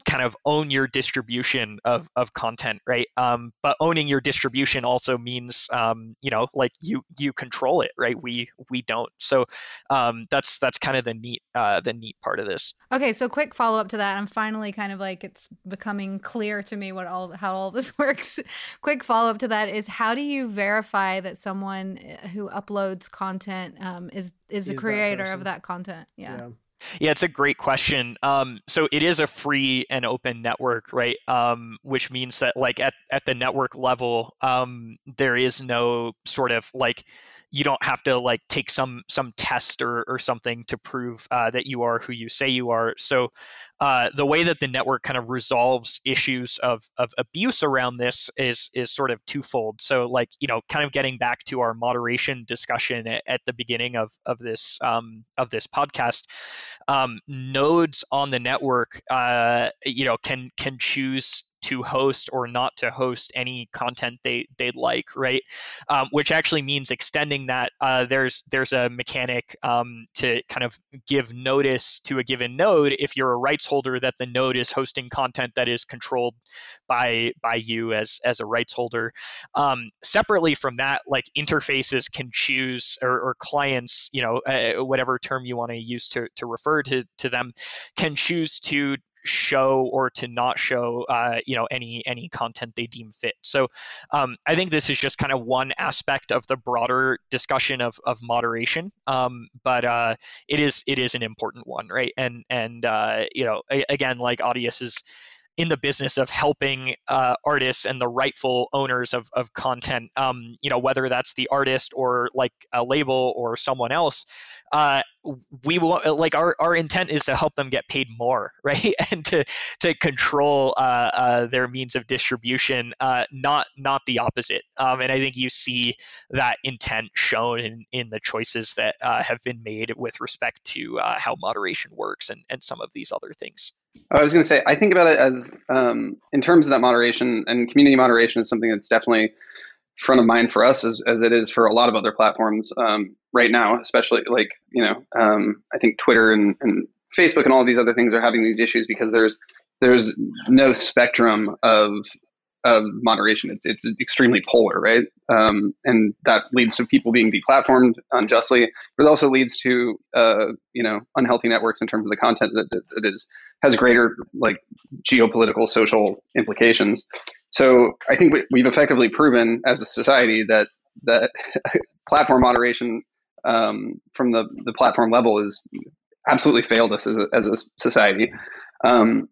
kind of own your distribution of, of content, right? Um, but owning your distribution also means, um, you know, like you you control it, right? We we don't. So um, that's that's kind of the neat uh, the neat part of this. Okay, so quick follow up to that. I'm finally kind of like it's becoming clear to me what all how all this works. quick follow up to that is how do you verify that someone who uploads content um, is is, is the creator that of that content? yeah. yeah. Yeah, it's a great question. Um, so it is a free and open network, right? Um, which means that like at, at the network level, um, there is no sort of like you don't have to like take some some test or, or something to prove uh, that you are who you say you are. So uh, the way that the network kind of resolves issues of, of abuse around this is is sort of twofold. So like you know, kind of getting back to our moderation discussion at, at the beginning of of this um, of this podcast, um, nodes on the network, uh, you know, can can choose to host or not to host any content they they'd like, right? Um, which actually means extending that. Uh, there's there's a mechanic um, to kind of give notice to a given node if you're a rights holder that the node is hosting content that is controlled by by you as as a rights holder. Um, separately from that, like interfaces can choose or, or clients, you know, uh, whatever term you want to use to to refer to to them, can choose to show or to not show uh, you know any any content they deem fit. So um, i think this is just kind of one aspect of the broader discussion of, of moderation. Um, but uh, it is it is an important one right? And and uh, you know again like audius is in the business of helping uh, artists and the rightful owners of, of content, um, you know, whether that's the artist or like a label or someone else, uh, we want like our, our intent is to help them get paid more right? And to to control uh, uh, their means of distribution uh, not not the opposite. Um, and i think you see that intent shown in in the choices that uh, have been made with respect to uh, how moderation works and and some of these other things. I was going to say i think about it as um, in terms of that moderation and community moderation is something that's definitely front of mind for us as, as it is for a lot of other platforms. Um, right now, especially like, you know, um, I think Twitter and, and Facebook and all these other things are having these issues because there's there's no spectrum of of moderation. It's it's extremely polar, right? Um, and that leads to people being deplatformed unjustly, but it also leads to uh, you know unhealthy networks in terms of the content that, that, that is has greater like geopolitical social implications. So I think we've effectively proven as a society that that platform moderation um, from the, the platform level is absolutely failed us as a, as a society. Um,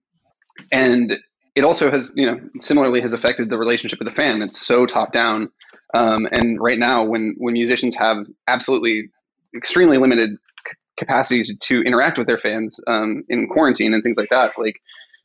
and it also has, you know, similarly has affected the relationship with the fan. It's so top down. Um, and right now, when when musicians have absolutely extremely limited c- capacity to, to, interact with their fans um, in quarantine and things like that, like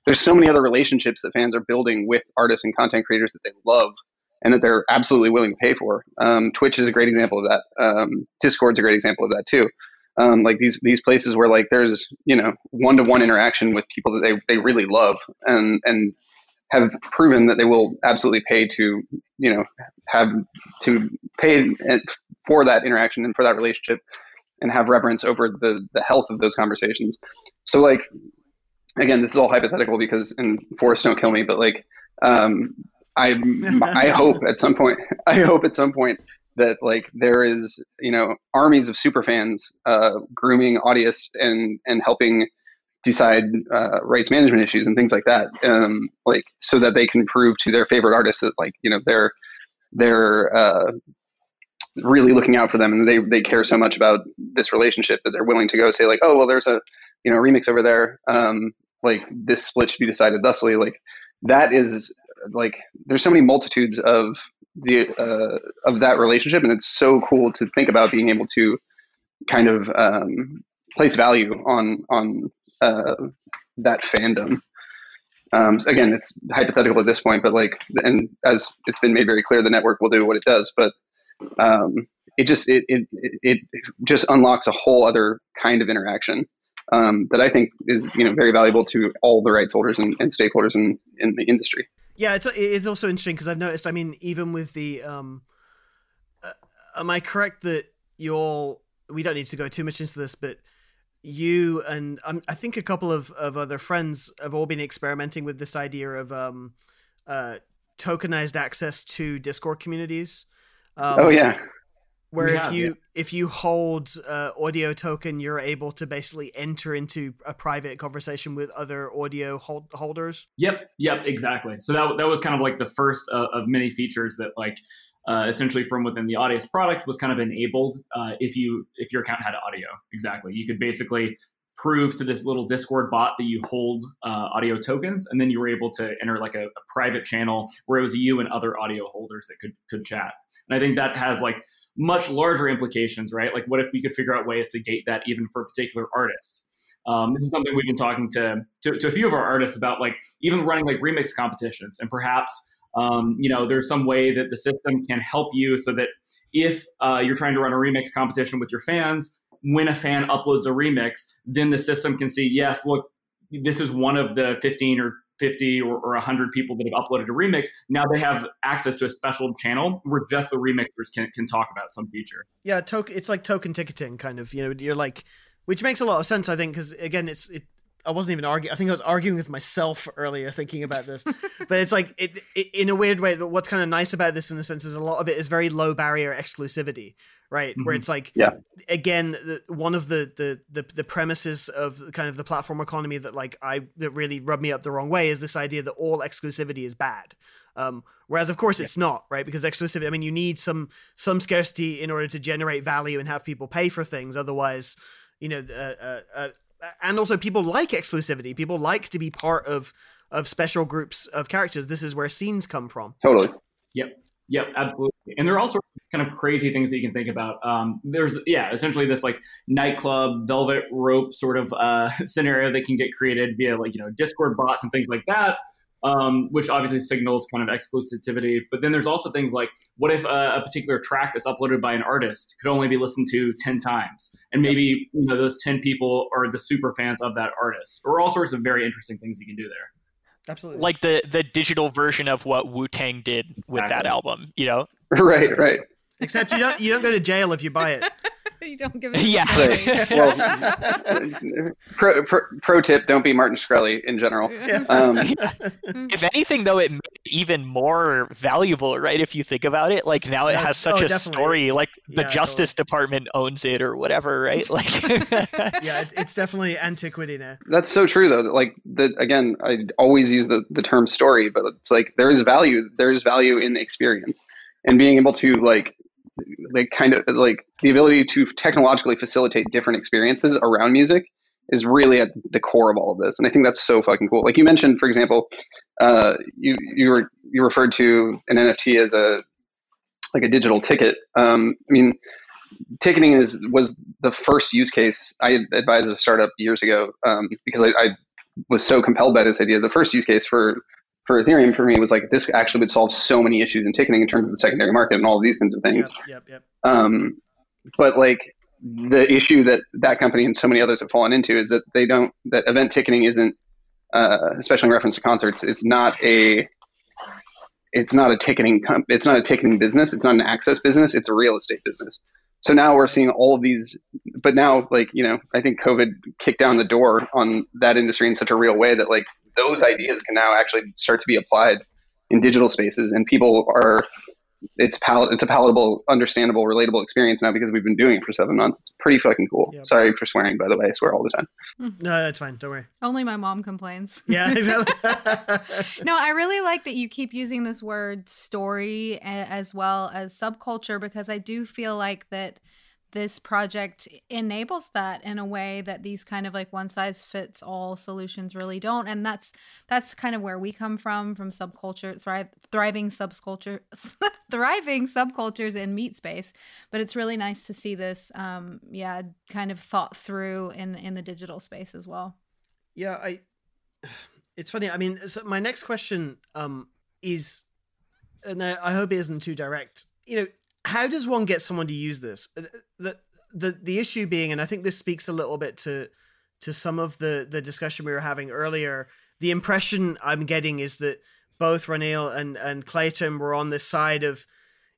there's so many other relationships that fans are building with artists and content creators that they love and that they're absolutely willing to pay for. Um, Twitch is a great example of that. Um, Discord's a great example of that too. Um, like these these places where like there's you know one to one interaction with people that they, they really love and and have proven that they will absolutely pay to you know have to pay for that interaction and for that relationship and have reverence over the the health of those conversations. So like again, this is all hypothetical because, and Forrest, don't kill me, but like, um, I, I hope at some point, I hope at some point that like there is, you know, armies of super fans, uh, grooming Audius and, and helping decide, uh, rights management issues and things like that. Um, like, so that they can prove to their favorite artists that like, you know, they're, they're, uh, really looking out for them and they, they care so much about this relationship that they're willing to go say like oh well there's a you know remix over there um, like this split should be decided thusly like that is like there's so many multitudes of the uh, of that relationship and it's so cool to think about being able to kind of um, place value on on uh, that fandom um, so again it's hypothetical at this point but like and as it's been made very clear the network will do what it does but um, it just it, it it just unlocks a whole other kind of interaction um, that I think is you know very valuable to all the rights holders and, and stakeholders in, in the industry. Yeah, it's it's also interesting because I've noticed. I mean, even with the, um, uh, am I correct that you all? We don't need to go too much into this, but you and um, I think a couple of, of other friends have all been experimenting with this idea of um, uh, tokenized access to Discord communities. Um, oh yeah, where if have, you yeah. if you hold uh, audio token you're able to basically enter into a private conversation with other audio hold- holders yep yep exactly so that, that was kind of like the first uh, of many features that like uh, essentially from within the Audius product was kind of enabled uh, if you if your account had audio exactly you could basically prove to this little Discord bot that you hold uh, audio tokens, and then you were able to enter like a, a, private channel where it was you and other audio holders that could could chat. And I think that has like much larger implications, right? Like, what if we could figure out ways to gate that even for a particular artist? Um, this is something we've been talking to, to, to a few of our artists about, like even running like remix competitions, and perhaps um, you know there's some way that the system can help you so that if uh, you're trying to run a remix competition with your fans, when a fan uploads a remix, then the system can see, yes, look, this is one of the 15 or 50 or, or 100 people that have uploaded a remix. Now they have access to a special channel where just the remixers can, can talk about some feature. Yeah, token. It's like token ticketing, kind of. You know, you're like, which makes a lot of sense, I think, because again, it's it. I wasn't even arguing. I think I was arguing with myself earlier, thinking about this. but it's like, it, it, in a weird way. What's kind of nice about this, in the sense, is a lot of it is very low barrier exclusivity, right? Mm-hmm. Where it's like, yeah, again, the, one of the, the the the premises of kind of the platform economy that like I that really rubbed me up the wrong way is this idea that all exclusivity is bad. Um, whereas of course yeah. it's not, right? Because exclusivity, I mean, you need some some scarcity in order to generate value and have people pay for things. Otherwise, you know, uh, uh, uh, and also people like exclusivity. People like to be part of of special groups of characters. This is where scenes come from. Totally. Yep. Yep, absolutely. And there are also kind of crazy things that you can think about. Um, there's, yeah, essentially this like nightclub velvet rope sort of uh, scenario that can get created via like, you know, Discord bots and things like that, um, which obviously signals kind of exclusivity. But then there's also things like what if a, a, particular track that's uploaded by an artist could only be listened to 10 times? And maybe, you know, those 10 people are the super fans of that artist, or all sorts of very interesting things you can do there. Absolutely. Like the the digital version of what Wu Tang did with exactly. that album, you know? Right, right. Except you don't you don't go to jail if you buy it. you don't give it. Yeah. well, pro, pro, pro, tip: don't be Martin Shkreli in general. Um, if anything, though, it made it even more valuable, right? If you think about it, like now it has such oh, a definitely. story. Like the yeah, Justice totally. Department owns it or whatever, right? Like, yeah, it's definitely antiquity now. That's so true, though. Like the again, I always use the the term story, but it's like there is value. There is value in experience and being able to like like kind of like the ability to technologically facilitate different experiences around music is really at the core of all of this and i think that's so fucking cool. Like you mentioned for example uh, you you were you referred to an nft as a like a digital ticket. Um, i mean ticketing is was the first use case i advised a startup years ago um, because I, I was so compelled by this idea. The first use case for for Ethereum for me was like this actually would solve so many issues in ticketing in terms of the secondary market and all of these kinds of things. Yep, yep, yep. Um, but like the issue that that company and so many others have fallen into is that they don't that event ticketing isn't uh, especially in reference to concerts it's not a it's not a ticketing it's not a ticketing business it's not an access business it's a real estate business so now we're seeing all of these but now like you know i think covid kicked down the door on that industry in such a real way that like those ideas can now actually start to be applied in digital spaces, and people are it's pal- it's a palatable, understandable, relatable experience now because we've been doing it for seven months. It's pretty fucking cool. Yep. Sorry for swearing, by the way. I swear all the time. No, that's fine. Don't worry. Only my mom complains. Yeah, exactly. no, I really like that you keep using this word story as well as subculture because I do feel like that this project enables that in a way that these kind of like one size fits all solutions really don't. And that's that's kind of where we come from from subculture thriving subculture thriving subcultures in meat space. But it's really nice to see this um yeah kind of thought through in in the digital space as well. Yeah i it's funny. I mean so my next question um is and I, I hope it isn't too direct you know how does one get someone to use this? Uh, the the the issue being, and I think this speaks a little bit to to some of the the discussion we were having earlier. The impression I'm getting is that both Roneil and and Clayton were on this side of,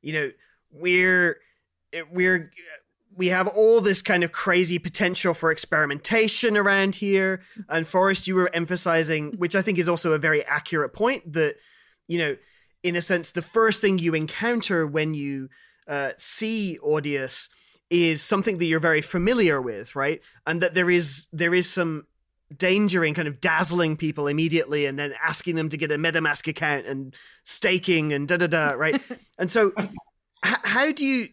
you know, we're we're we have all this kind of crazy potential for experimentation around here. And Forrest, you were emphasizing, which I think is also a very accurate point, that you know, in a sense, the first thing you encounter when you uh, see Audius is something that you're very familiar with, right? And that there is there is some danger in kind of dazzling people immediately and then asking them to get a MetaMask account and staking and da da da, right? and so, h- how do you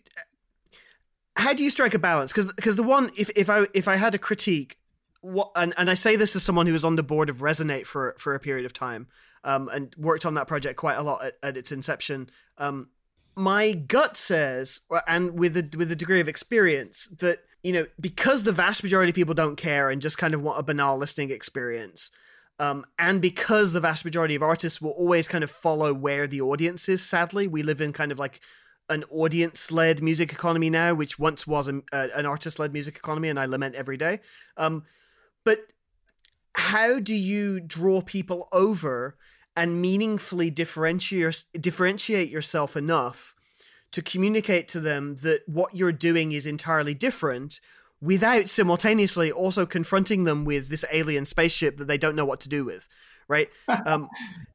how do you strike a balance? Because because the one if if I if I had a critique what, and, and I say this as someone who was on the board of Resonate for for a period of time, um, and worked on that project quite a lot at, at its inception. Um, my gut says, and with a with a degree of experience, that you know because the vast majority of people don't care and just kind of want a banal listening experience. Um, and because the vast majority of artists will always kind of follow where the audience is, sadly, we live in kind of like an audience led music economy now, which once was a, uh, an artist led music economy, and I lament every day. Um, but how do you draw people over and meaningfully differentiate differentiate yourself enough to communicate to them that what you're doing is entirely different without simultaneously also confronting them with this alien spaceship that they don't know what to do with right um,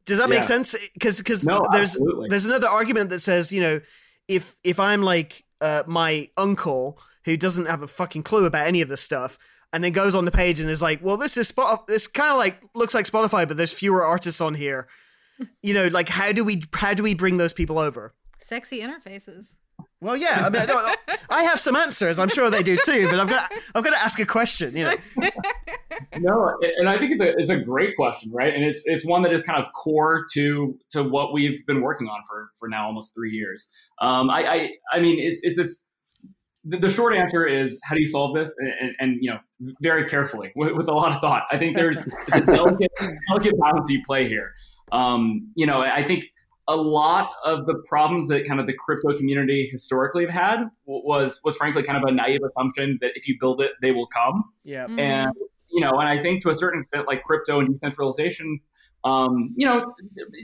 does that yeah. make sense because because no, there's absolutely. there's another argument that says you know if if i'm like uh, my uncle who doesn't have a fucking clue about any of this stuff and then goes on the page and is like well this is spot this kind of like looks like spotify but there's fewer artists on here you know like how do we how do we bring those people over sexy interfaces well, yeah. I mean, I, don't, I have some answers. I'm sure they do too. But I'm gonna I'm gonna ask a question. You know. no, and I think it's a it's a great question, right? And it's it's one that is kind of core to to what we've been working on for for now almost three years. Um, I I, I mean, is is this the, the, short answer is how do you solve this and, and, and you know very carefully with, with, a lot of thought i think there's, there's a delicate, delicate balance you play here um, you know i think a lot of the problems that kind of the crypto community historically have had was was frankly kind of a naive assumption that if you build it, they will come. Yeah. Mm-hmm. And you know, and I think to a certain extent, like crypto and decentralization, um, you know,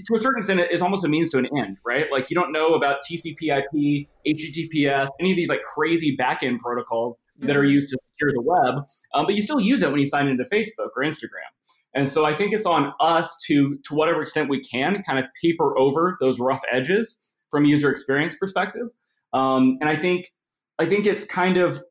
to a certain extent, it is almost a means to an end, right? Like you don't know about TCP/IP, HTTPS, any of these like crazy backend protocols that are used to secure the web, um, but you still use it when you sign into Facebook or Instagram. And so I think it's on us to, to whatever extent we can, kind of paper over those rough edges from user experience perspective. Um, and I think I think it's kind of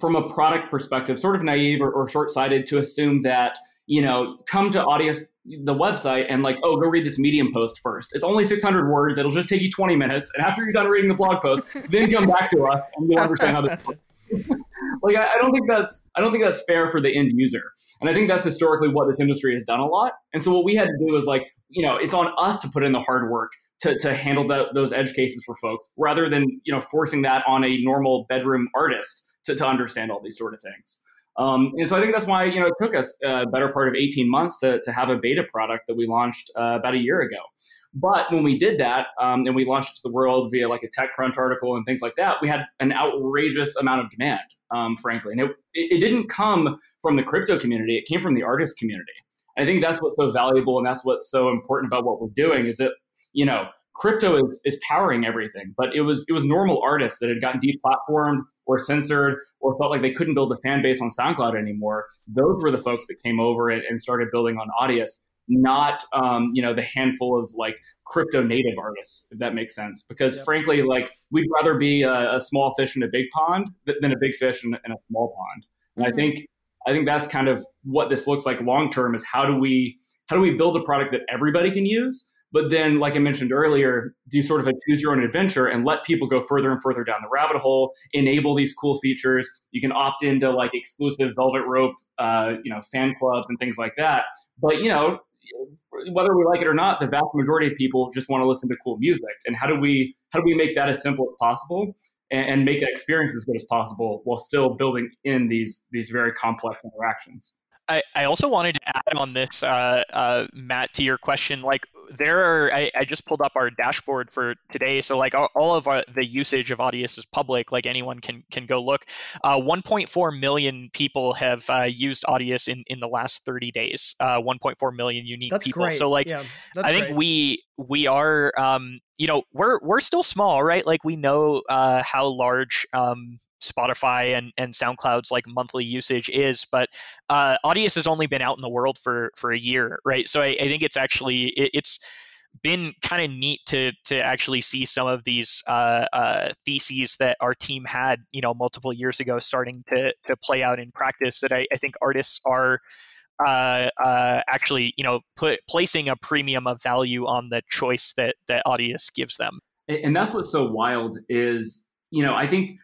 from a product perspective, sort of naive or, or short-sighted to assume that you know come to Audius the website and like oh go read this medium post first it's only 600 words it'll just take you 20 minutes and after you're done reading the blog post then come back to us and you'll understand how this works like I, I, don't think that's I don't think that's fair for the end user. And I think that's historically what this industry has done a lot. And so what we had to do is like, you know, it's on us to put in the hard work to, to handle those edge cases for folks rather than, you know, forcing that on a normal bedroom artist to, to understand all these sort of things. Um, and so I think that's why, you know, it took us a better part of 18 months to, to have a beta product that we launched uh, about a year ago. But when we did that um, and we launched it to the world via like a TechCrunch article and things like that, we had an outrageous amount of demand, um, frankly. And it, it didn't come from the crypto community, it came from the artist community. I think that's what's so valuable and that's what's so important about what we're doing is that, you know, crypto is, is powering everything, but it was it was normal artists that had gotten deplatformed or censored or felt like they couldn't build a fan base on SoundCloud anymore. Those were the folks that came over and, and started building on Audius not um, you know the handful of like crypto native artists if that makes sense because yep. frankly like we'd rather be a, a, small fish in a big pond than a big fish in, in a small pond and mm-hmm. i think i think that's kind of what this looks like long term is how do we how do we build a product that everybody can use but then like i mentioned earlier do sort of a choose your own adventure and let people go further and further down the rabbit hole enable these cool features you can opt into like exclusive velvet rope uh, you know fan clubs and things like that but you know whether we like it or not, the vast majority of people just want to listen to cool music. And how do we how do we make that as simple as possible and, and make that experience as good as possible while still building in these these very complex interactions? I, I also wanted to add on this, uh, uh, Matt, to your question. Like, there are, I, I, just pulled up our dashboard for today. So, like, all, all of our, the usage of Audius is public. Like, anyone can can go look. Uh, 1.4 million people have uh, used Audius in, in the last 30 days. Uh, 1.4 million unique that's people. Great. So, like, yeah, I think great. we we are, um, you know, we're we're still small, right? Like, we know uh, how large. Um, Spotify and, and SoundCloud's like monthly usage is, but uh, Audius has only been out in the world for for a year, right? So I, I think it's actually it, it's been kind of neat to to actually see some of these uh, uh, theses that our team had, you know, multiple years ago, starting to to play out in practice. That I, I think artists are. Uh, uh, actually, you know, put placing a premium of value on the choice that that Audius gives them, and that's what's so wild is, you know, I think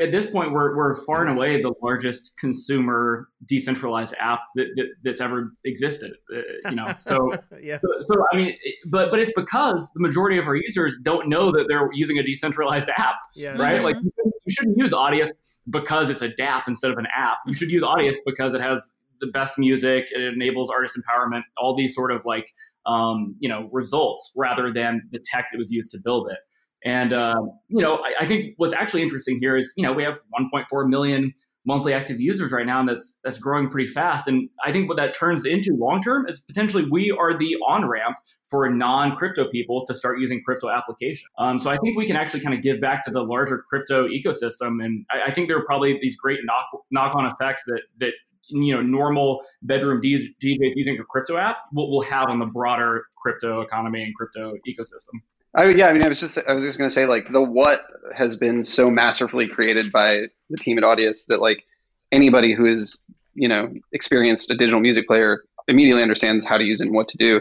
at this point we're, we're far and away the largest consumer decentralized app that, that that's ever existed uh, you know so, yeah. so so i mean but but it's because the majority of our users don't know that they're using a decentralized app Yeah. right Mhm. like you shouldn't, you shouldn't use audius because it's a dapp instead of an app you should use audius because it has the best music it enables artist empowerment all these sort of like um, you know results rather than the tech that was used to build it and uh, you know, I, I, think what's actually interesting here is you know we have 1.4 million monthly active users right now, and that's that's growing pretty fast. And I think what that turns into long term is potentially we are the on ramp for non crypto people to start using crypto applications. Um, so I think we can actually kind of give back to the larger crypto ecosystem, and I, I think there are probably these great knock knock on effects that that you know normal bedroom DJs using a crypto app will, will have on the broader crypto economy and crypto ecosystem. I, yeah, I mean, I was just I was just going to say like the what has been so masterfully created by the team at Audius that like anybody who is you know experienced a digital music player immediately understands how to use it and what to do.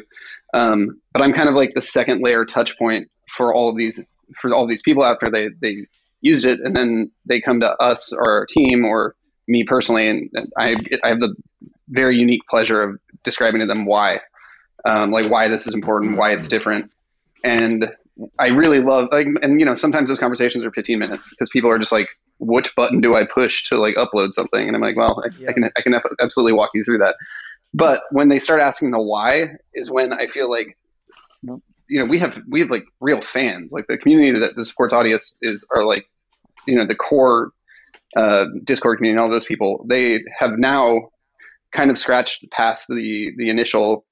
Um, but I'm kind of like the second layer touch point for all of these for all these people after they they used it and then they come to us or our team or me personally and, and I I have the very unique pleasure of describing to them why um, like why this is important why it's different and I really love like, and you know, sometimes those conversations are 15 minutes because people are just like, which button do I push to like upload something? And I'm like, well, I, yeah. I can, I can absolutely walk you through that. But when they start asking the why is when I feel like, you know, we have, we have like real fans, like the community that the supports Audius is, are like, you know, the core uh, Discord community, all those people, they have now kind of scratched past the, the initial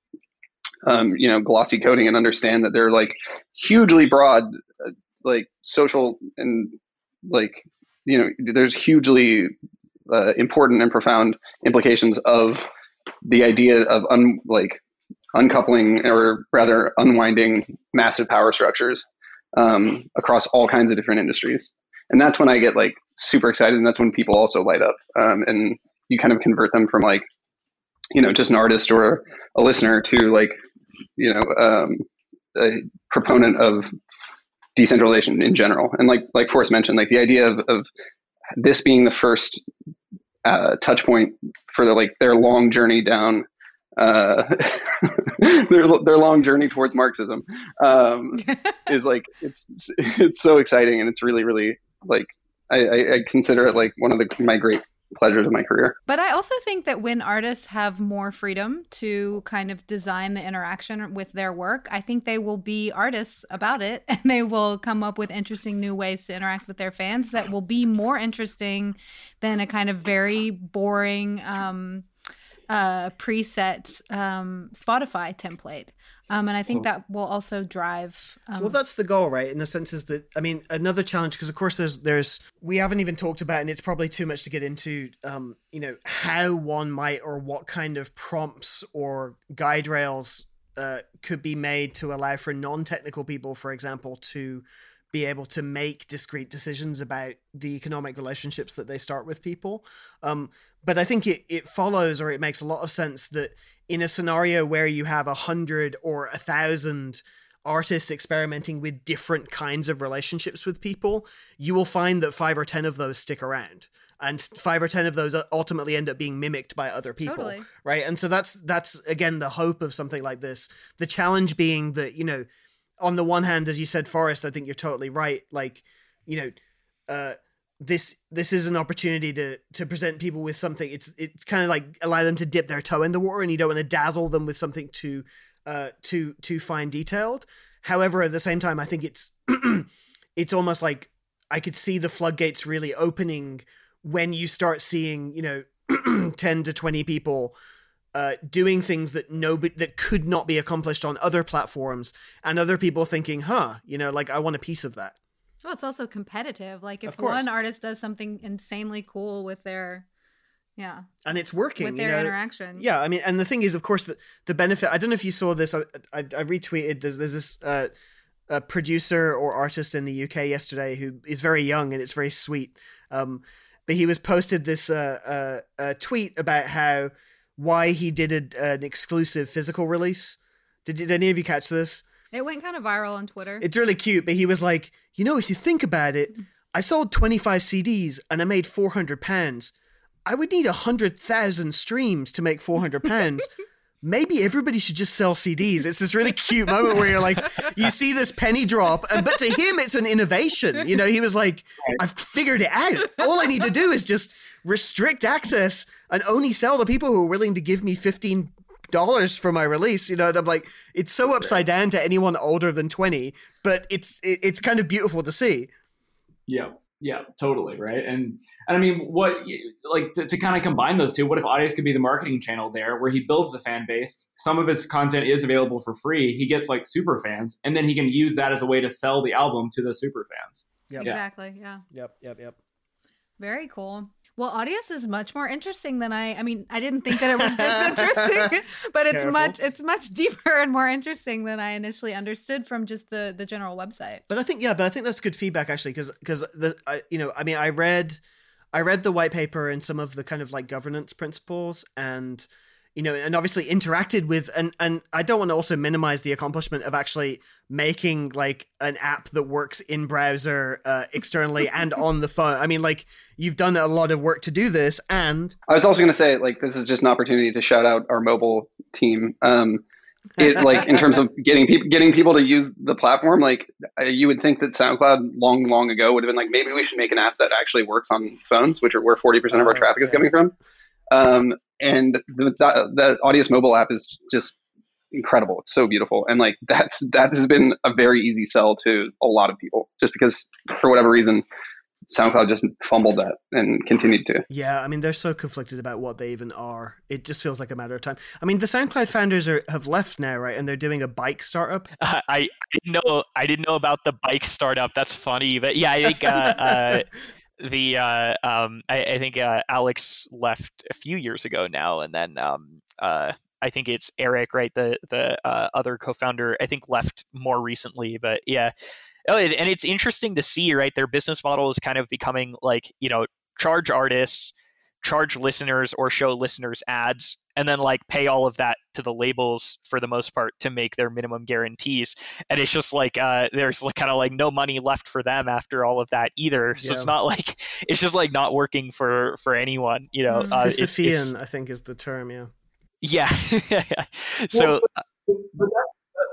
um, you know, glossy coding and understand that they're like hugely broad, uh, like social and like, you know, there's hugely uh, important and profound implications of the idea of un, like uncoupling or rather unwinding massive power structures um, across all kinds of different industries. And that's when I get like super excited. And that's when people also light up. Um, and you kind of convert them from like, you know, just an artist or a listener to like you know um, a proponent of decentralization in general. And like like Forrest mentioned like the idea of, of this being the first uh, touch point for the like their long journey down uh, their their long journey towards Marxism um, is like it's it's so exciting and it's really really like I, I, consider it like one of the my great pleasures of my career. But I also think that when artists have more freedom to kind of design the interaction with their work, I think they will be artists about it and they will come up with interesting new ways to interact with their fans that will be more interesting than a kind of very boring um, uh, preset um, Spotify template. Um, and I think that will also drive. Um, well, that's the goal, right? In the sense is that I mean, another challenge because of course there's there's we haven't even talked about, and it's probably too much to get into. Um, you know how one might or what kind of prompts or guide rails uh, could be made to allow for non-technical people, for example, to be able to make discrete decisions about the economic relationships that they start with people. Um, but I think it, it follows or it makes a lot of sense that in a scenario where you have a hundred or a thousand artists experimenting with different kinds of relationships with people, you will find that five or ten of those stick around. And five or ten of those ultimately end up being mimicked by other people, Totally. right? And so that's that's again the hope of something like this. The challenge being that you know, on the one hand, as you said, Forrest, I think you're totally right. Like, you know, uh, this this is an opportunity to to present people with something. It's it's kind of like allow them to dip their toe in the water, and you don't want to dazzle them with something too uh too too fine detailed. However, at the same time, I think it's it's almost like I could see the floodgates really opening when you start seeing you know ten to twenty people uh, doing things that nobody that could not be accomplished on other platforms, and other people thinking, "Huh, you know, like I want a piece of that." Well, it's also competitive. Like if one artist does something insanely cool with their, yeah, and it's working. with you their know? interaction. Yeah, I mean, and the thing is, of course, the, the benefit. I don't know if you saw this. I, I, I retweeted. There's there's this uh, a producer or artist in the UK yesterday who is very young and it's very sweet. Um, but he was posted this uh, uh, uh tweet about how why he did a, an exclusive physical release. Did, did any of you catch this? It went kind of viral on Twitter. It's really cute, but he was like, you know, if you think about it, I sold 25 CDs and I made 400 pounds. I would need 100,000 streams to make 400 pounds. Maybe everybody should just sell CDs. It's this really cute moment where you're like, you see this penny drop, and but to him, it's an innovation. You know, he was like, I've figured it out. All I need to do is just restrict access and only sell to people who are willing to give me 15 dollars for my release. You know, and I'm like, it's so upside down to anyone older than 20, but it's it's kind of beautiful to see. Yeah. Yeah, totally, right. And and I mean, what like to, to kind of combine those two? What if Audius could be the marketing channel there, where he builds a fan base? Some of his content is available for free. He gets like super fans, and then he can use that as a way to sell the album to the super fans. Yep. Exactly. Yeah. Yep. Yep. Yep. Very cool. Well, Audius is much more interesting than I. I mean, I didn't think that it was disinteresting, but it's Careful. much it's much deeper and more interesting than I initially understood from just the the general website. But I think yeah, but I think that's good feedback actually because because the I, you know I mean I read I read the white paper and some of the kind of like governance principles and you know, and obviously interacted with, and and I don't want to also minimize the accomplishment of actually making like an app that works in browser uh, externally and on the phone. I mean, like you've done a lot of work to do this, and I was also going to say like this is just an opportunity to shout out our mobile team. Um, it like in terms of getting people getting people to use the platform like you would think that soundcloud long long ago would have been like maybe we should make an app that actually works on phones which are where 40% of our oh, traffic is coming from um, and the, the Audius mobile app is just incredible. It's so beautiful, and like that's that has been a very easy sell to a lot of people, just because for whatever reason. SoundCloud just fumbled that and continued to. Yeah, I mean they're so conflicted about what they even are. It just feels like a matter of time. I mean the SoundCloud founders are have left now, right? And they're doing a bike startup. Uh, I, I didn't know I didn't know about the bike startup. That's funny, but yeah, I think uh, uh, the uh, um, I, I think uh, Alex left a few years ago now, and then um, uh, I think it's Eric, right? The the uh, other co-founder, I think left more recently, but yeah. Oh, and it's interesting to see, right? Their business model is kind of becoming like you know charge artists charge listeners or show listeners ads and then like pay all of that to the labels for the most part to make their minimum guarantees and it's just like uh, there's like, kind of like no money left for them after all of that either so yeah. it's not like it's just like not working for for anyone you know uh, Sisyphean, i think is the term yeah yeah so well, but,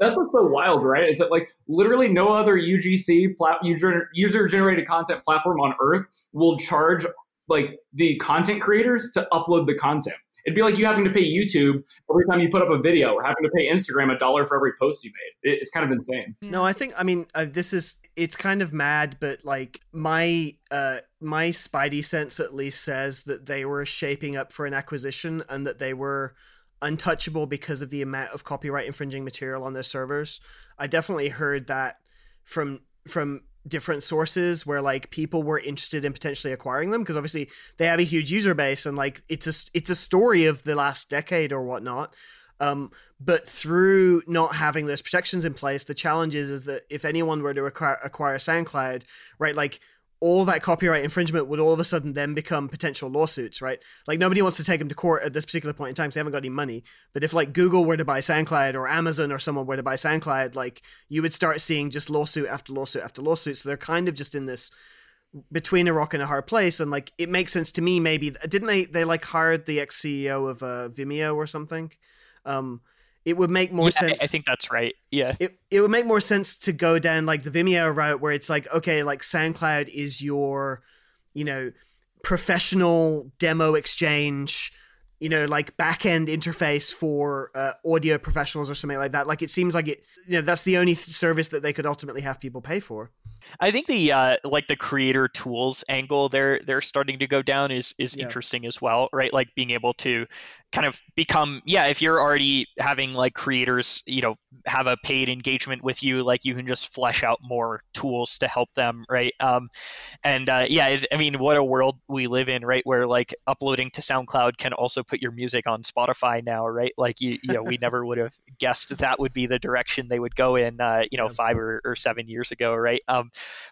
that's what's so wild, right? Is that like literally no other UGC plat- user user generated content platform on earth will charge like the content creators to upload the content. It'd be like you having to pay YouTube every time you put up a video, or having to pay Instagram a dollar for every post you made. It's kind of insane. No, I think I mean uh, this is it's kind of mad, but like my uh my spidey sense at least says that they were shaping up for an acquisition and that they were untouchable because of the amount of copyright infringing material on their servers. I definitely heard that from from different sources where like people were interested in potentially acquiring them because obviously they have a huge user base and like it's a it's a story of the last decade or whatnot. Um, but through not having those protections in place the challenge is, is that if anyone were to acquire, acquire soundcloud right like all that copyright infringement would all of a sudden then become potential lawsuits, right? Like nobody wants to take them to court at this particular point in time because they haven't got any money. But if like Google were to buy SoundCloud or Amazon or someone were to buy SoundCloud, like you would start seeing just lawsuit after lawsuit after lawsuit. So they're kind of just in this between a rock and a hard place. And like it makes sense to me. Maybe didn't they they like hired the ex CEO of uh, Vimeo or something? Um, it would make more yeah, sense. I think that's right. Yeah. It it would make more sense to go down like the Vimeo route where it's like, okay, like SoundCloud is your, you know, professional demo exchange, you know, like back end interface for uh, audio professionals or something like that. Like it seems like it, you know, that's the only service that they could ultimately have people pay for. I think the uh, like the creator tools angle they're they're starting to go down is is yeah. interesting as well, right? Like being able to kind of become yeah if you're already having like creators you know have a paid engagement with you like you can just flesh out more tools to help them right? Um and uh, yeah i mean what a world we live in right where like uploading to soundcloud can also put your music on spotify now right? Like you you know we never would have guessed that would be the direction they would go in uh, you know five or, or seven years ago right? Um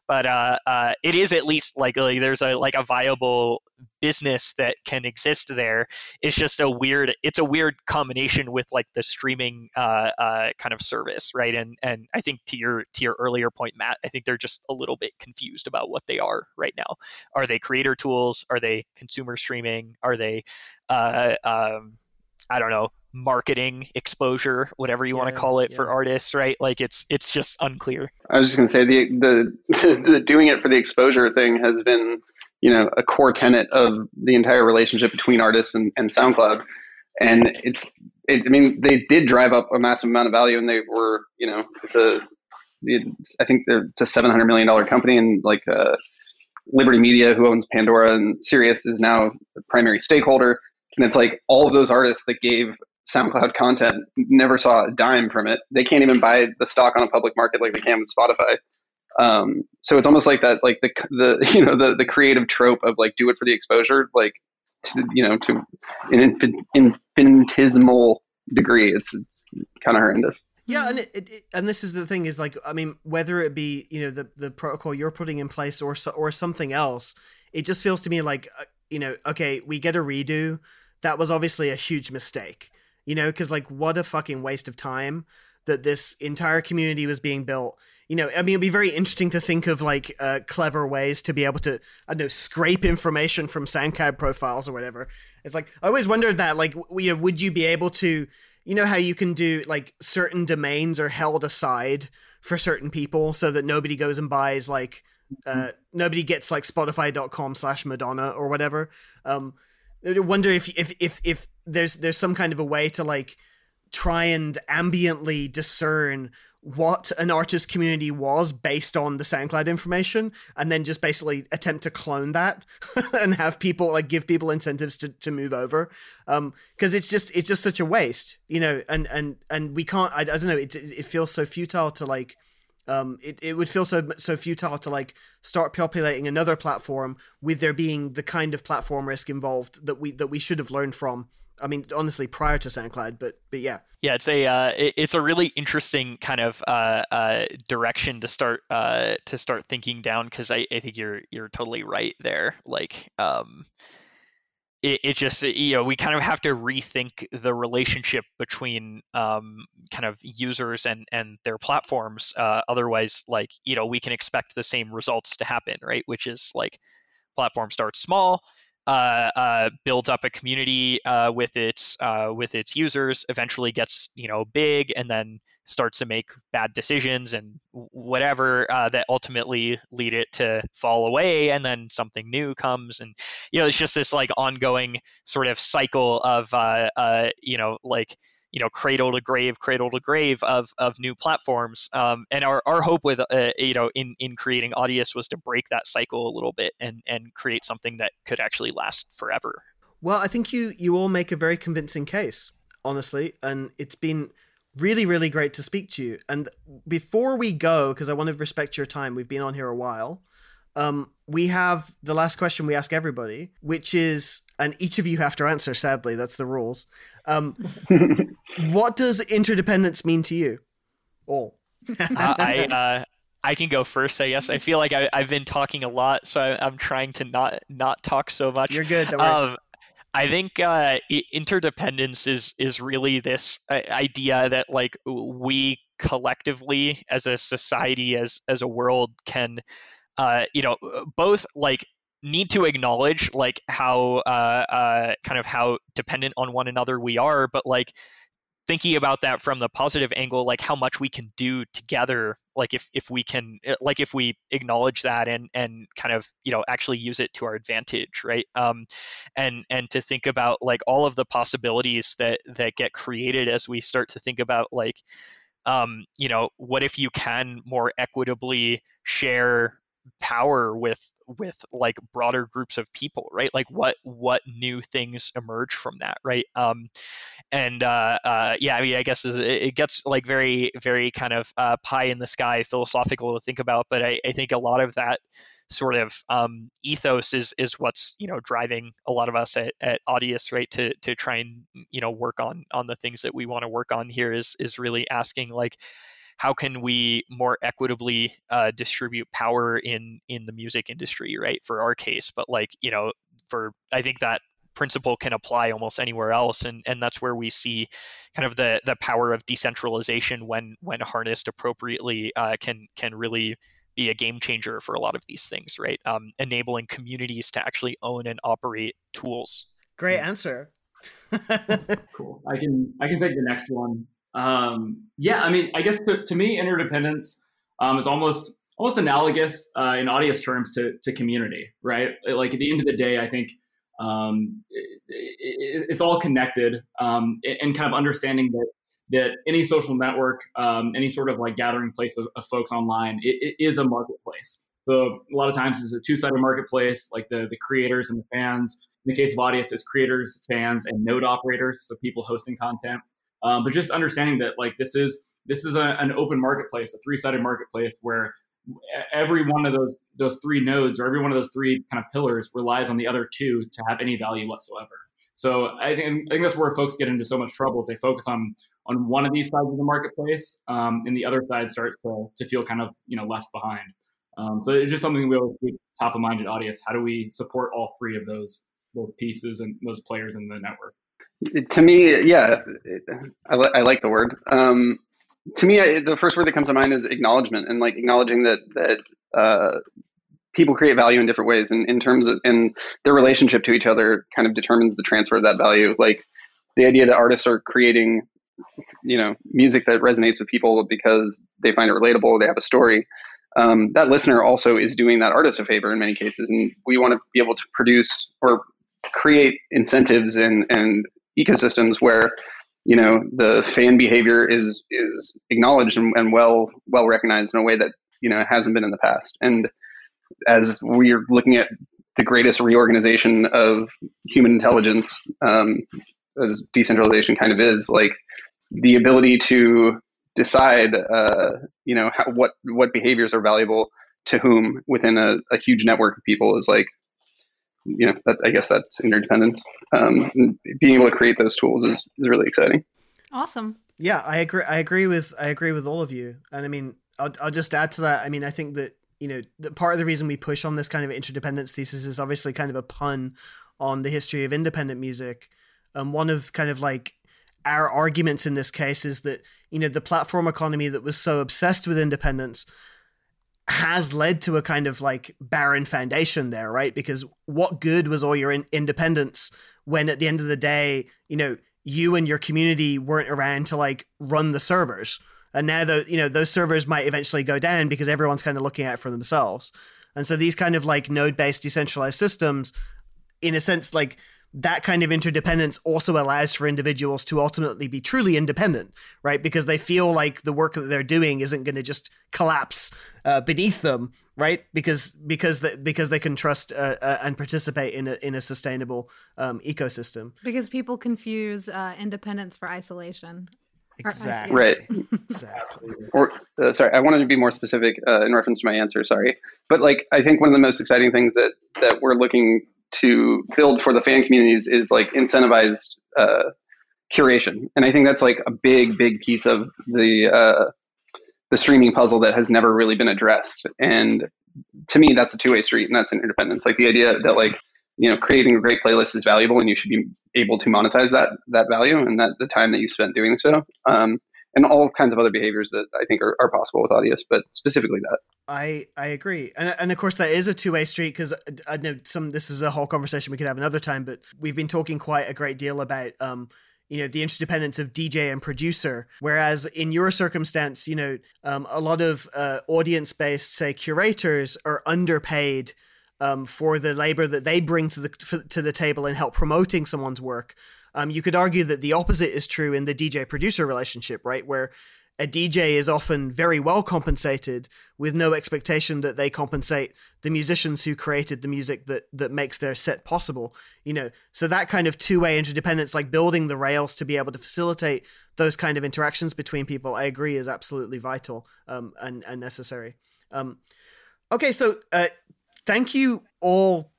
but uh, uh it is at least like, like there's a like a viable business that can exist there. Is just a weird it's a weird combination with like the streaming uh, uh, kind of service right? And and i think to your to your earlier point matt i think they're just a little bit confused about what they are right now. Are they creator tools? Are they consumer streaming? Are they uh, um, i don't know marketing exposure whatever you yeah, want to call it yeah. for artists right? Like it's it's just unclear. I was just going to say the, the the doing it for the exposure thing has been you know a core tenet of the entire relationship between artists and, and SoundCloud. And it's it, I mean they did drive up a massive amount of value, and they were you know it's a it's, I think it's a seven hundred million dollar company, and like uh, Liberty Media, who owns Pandora and Sirius, is now the primary stakeholder. And it's like all of those artists that gave SoundCloud content never saw a dime from it. They can't even buy the stock on a public market like they can with Spotify. Um, so it's almost like that, like the the you know the the creative trope of like do it for the exposure, like to, you know to an infinitesimal degree. It's, it's kind of horrendous. Yeah, and it, it, and this is the thing is like I mean whether it be you know the the protocol you're putting in place or or something else, it just feels to me like uh, you know okay we get a redo. That was obviously a huge mistake, you know, because like what a fucking waste of time that this entire community was being built you know, I mean, it'd be very interesting to think of like uh, clever ways to be able to, I don't know, scrape information from SoundCloud profiles or whatever. It's like I always wondered that, like, you know, would you be able to, you know, how you can do like certain domains are held aside for certain people so that nobody goes and buys like, uh, nobody gets like Spotify.com slash Madonna or whatever. Um, I wonder if if if if there's there's some kind of a way to like try and ambiently discern what an artist community was based on the SoundCloud information, and then just basically attempt to clone that and have people like give people incentives to, to move over. Um, because it's just it's just such a waste, you know. And and and we can't. I, I don't know. It it feels so futile to like. Um, it, it would feel so so futile to like start populating another platform with there being the kind of platform risk involved that we that we should have learned from I mean, honestly, prior to SoundCloud, but but yeah. Yeah, it's a uh, it, it's a really interesting kind of uh, uh, direction to start uh, to start thinking down because I, I think you're you're totally right there. Like, um, it, it just you know we kind of have to rethink the relationship between um, kind of users and and their platforms. Uh, otherwise, like you know, we can expect the same results to happen, right? Which is like platform starts small builds up a community uh, with its uh, with its users, eventually gets you know big, and then starts to make bad decisions and whatever uh, that ultimately lead it to fall away, and then something new comes, and you know it's just this like ongoing sort of cycle of uh, you know like you know cradle to grave cradle to grave of of new platforms. Um, and our, our hope with uh, you know in in creating audius was to break that cycle a little bit and and create something that could actually last forever. Well i think you you all make a very convincing case honestly and it's been really really great to speak to you. And before we go because i want to respect your time we've been on here a while um, we have the last question we ask everybody, which is, and each of you have to answer. Sadly, that's the rules. Um, what does interdependence mean to you? All. uh, I uh, I can go first. I guess I feel like I, have been talking a lot, so I, am trying to not not talk so much. You're good. Um, I think uh, interdependence is is really this uh, idea that like we collectively as a society as as a world can uh, you know both like need to acknowledge like how uh, uh, kind of how dependent on one another we are, but like thinking about that from the positive angle, like how much we can do together, like if if we can, uh, like if we acknowledge that and and kind of you know actually use it to our advantage, right? Um, and and to think about like all of the possibilities that that get created as we start to think about like um, you know, what if you can more equitably share power with with like broader groups of people right? Like what what new things emerge from that right? Um and uh, uh yeah i mean i guess it gets like very very kind of uh, pie in the sky philosophical to think about but i, I think a lot of that sort of um, ethos is is what's you know driving a lot of us at, at Audius right? To to try and you know work on on the things that we want to work on here is is really asking like how can we more equitably uh, distribute power in in the music industry right for our case but like you know for I think that principle can apply almost anywhere else and and that's where we see kind of the the power of decentralization when when harnessed appropriately uh, can can really be a game changer for a lot of these things right? Um, enabling communities to actually own and operate tools. Great answer. Cool. I can i can take the next one um, yeah i mean i guess to, to me interdependence um, is almost almost analogous uh, in Audius terms to, to community right like at the end of the day i think um, it, it, it's all connected um, and kind of understanding that that any social network, um, any sort of like gathering place of, of folks online, it, it is a marketplace. So a lot of times it's a two-sided marketplace, like the the creators and the fans. In the case of Audius, it's creators, fans, and node operators, so people hosting content. Um, but just understanding that like this is this is a, an open marketplace, a three-sided marketplace where every one of those those three nodes or every one of those three kind of pillars relies on the other two to have any value whatsoever. So I think I think that's where folks get into so much trouble is they focus on on one of these sides of the marketplace, um, and the other side starts to to feel kind of you know left behind. Um, so it's just something we always keep top of mind at Audius. How do we support all three of those those pieces and those players in the network? To me, yeah, I, I like the word. Um, to me, I, the first word that comes to mind is acknowledgement, and like acknowledging that that uh, people create value in different ways, and in terms of and their relationship to each other kind of determines the transfer of that value. Like the idea that artists are creating, you know, music that resonates with people because they find it relatable, they have a story. Um, that listener also is doing that artist a favor in many cases, and we want to be able to produce or create incentives and and ecosystems where you know the fan behavior is is acknowledged and, and well well recognized in a way that you know hasn't been in the past. And as we're looking at the greatest reorganization of human intelligence um, as decentralization kind of is like the ability to decide uh, you know how, what what behaviors are valuable to whom within a, a huge network of people is like you know, that's I guess that's interdependence. Um, being able to create those tools is, is really exciting. Awesome. Yeah, I agree. I agree with I agree with all of you. And I mean, I'll, I'll just add to that. I mean, I think that you know, the, part of the reason we push on this kind of interdependence thesis is obviously kind of a pun on the history of independent music. And um, one of kind of like our arguments in this case is that you know the platform economy that was so obsessed with independence has led to a kind of like barren foundation there, right? Because what good was all your in- independence when at the end of the day, you know, you and your community weren't around to like run the servers. And now the you know those servers might eventually go down because everyone's kind of looking out for themselves. And so these kind of like node-based decentralized systems in a sense like that kind of interdependence also allows for individuals to ultimately be truly independent, right? Because they feel like the work that they're doing isn't going to just collapse uh, beneath them, right? Because because they, because they can trust uh, uh, and participate in a in a sustainable um, ecosystem. Because people confuse uh, independence for isolation. Exactly. Right. exactly. Or uh, sorry, I wanted to be more specific uh, in reference to my answer. Sorry, but like I think one of the most exciting things that that we're looking to build for the fan communities is like incentivized uh, curation, and I think that's like a big, big piece of the uh, the streaming puzzle that has never really been addressed. And to me, that's a two way street, and that's an interdependence. Like the idea that like you know creating a great playlist is valuable, and you should be able to monetize that that value and that the time that you spent doing so. Um, and all kinds of other behaviors that I think are, are possible with Audius, but specifically that. I I agree, and and of course that is a two way street because I know some. This is a whole conversation we could have another time, but we've been talking quite a great deal about um you know the interdependence of DJ and producer. Whereas in your circumstance, you know um, a lot of uh, audience based say curators are underpaid. Um, for the labor that they bring to the to the table and help promoting someone's work, um, you could argue that the opposite is true in the DJ producer relationship, right? Where a DJ is often very well compensated with no expectation that they compensate the musicians who created the music that that makes their set possible you know so that kind of two-way interdependence like building the rails to be able to facilitate those kind of interactions between people i agree is absolutely vital um, and, and necessary um, okay so uh, thank you all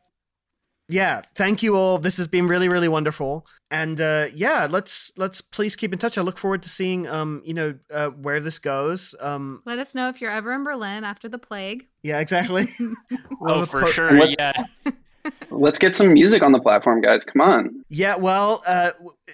yeah, thank you all. This has been really, really wonderful. And uh, yeah, let's let's please keep in touch. I look forward to seeing um, you know, uh, where this goes. Um, Let us know if you're ever in Berlin after the plague. Yeah, exactly. oh, for po- sure. Yeah. Let's get some music on the platform, guys. Come on. Yeah, well, uh,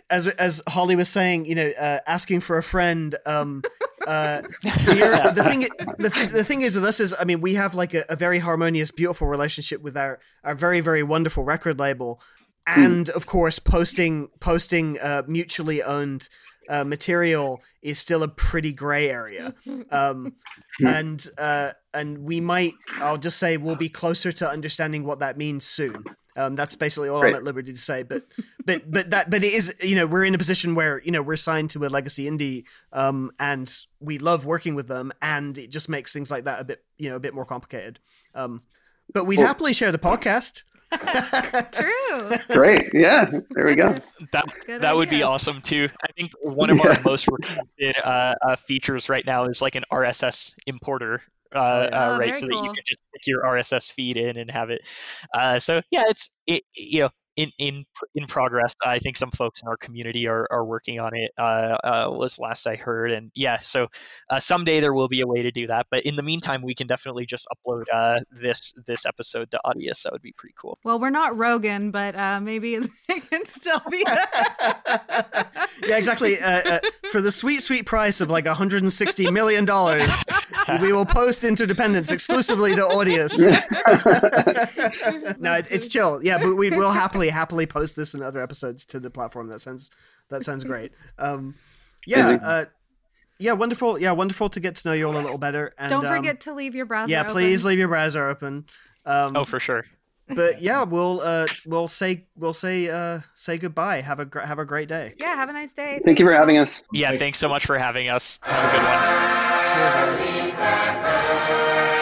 as as Holly was saying, you know, uh, asking for a friend. Um, uh, the thing, the, th- the thing is with us is, I mean, we have like a, a, very harmonious, beautiful relationship with our our very very wonderful record label, hmm. and of course, posting posting uh, mutually owned uh, material is still a pretty gray area. Um, hmm. and uh, and we might, I'll just say, we'll be closer to understanding what that means soon. Um, that's basically all Great. I'm at liberty to say. But but but that but it is you know we're in a position where you know we're signed to a legacy indie, um, and we love working with them, and it just makes things like that a bit you know a bit more complicated. Um, but we'd happily share the podcast. True. Great. Yeah. There we go. That Good that idea. would be awesome too. I think one of our most requested uh, uh, features right now is like an RSS importer. Uh, uh oh, right, so cool. that you can just stick your RSS feed in and have it. Uh, so yeah, it's it, you know in in in progress. I think some folks in our community are, are working on it. Uh, uh, was last I heard, and yeah, so uh, someday there will be a way to do that. But in the meantime, we can definitely just upload uh, this this episode to Audius. That would be pretty cool. Well, we're not Rogan, but uh, maybe it can still be. yeah, exactly. Uh, for the sweet sweet price of like 160 million dollars, we will post Interdependence exclusively to Audius. no, it, it's chill. Yeah, but we will happily happily happily post this in other episodes to the platform. That sounds that sounds great. Um, yeah, uh, yeah, wonderful. Yeah, wonderful to get to know you all a little better. And, Don't forget um, to leave your browser. Yeah, open. please leave your browser open. Um, oh, for sure. but yeah, we'll uh, we'll say we'll say uh, say goodbye. Have a gr- have a great day. Yeah, have a nice day. Thank thanks you for having us. Yeah, thanks so much for having us. Have a good one. Cheers.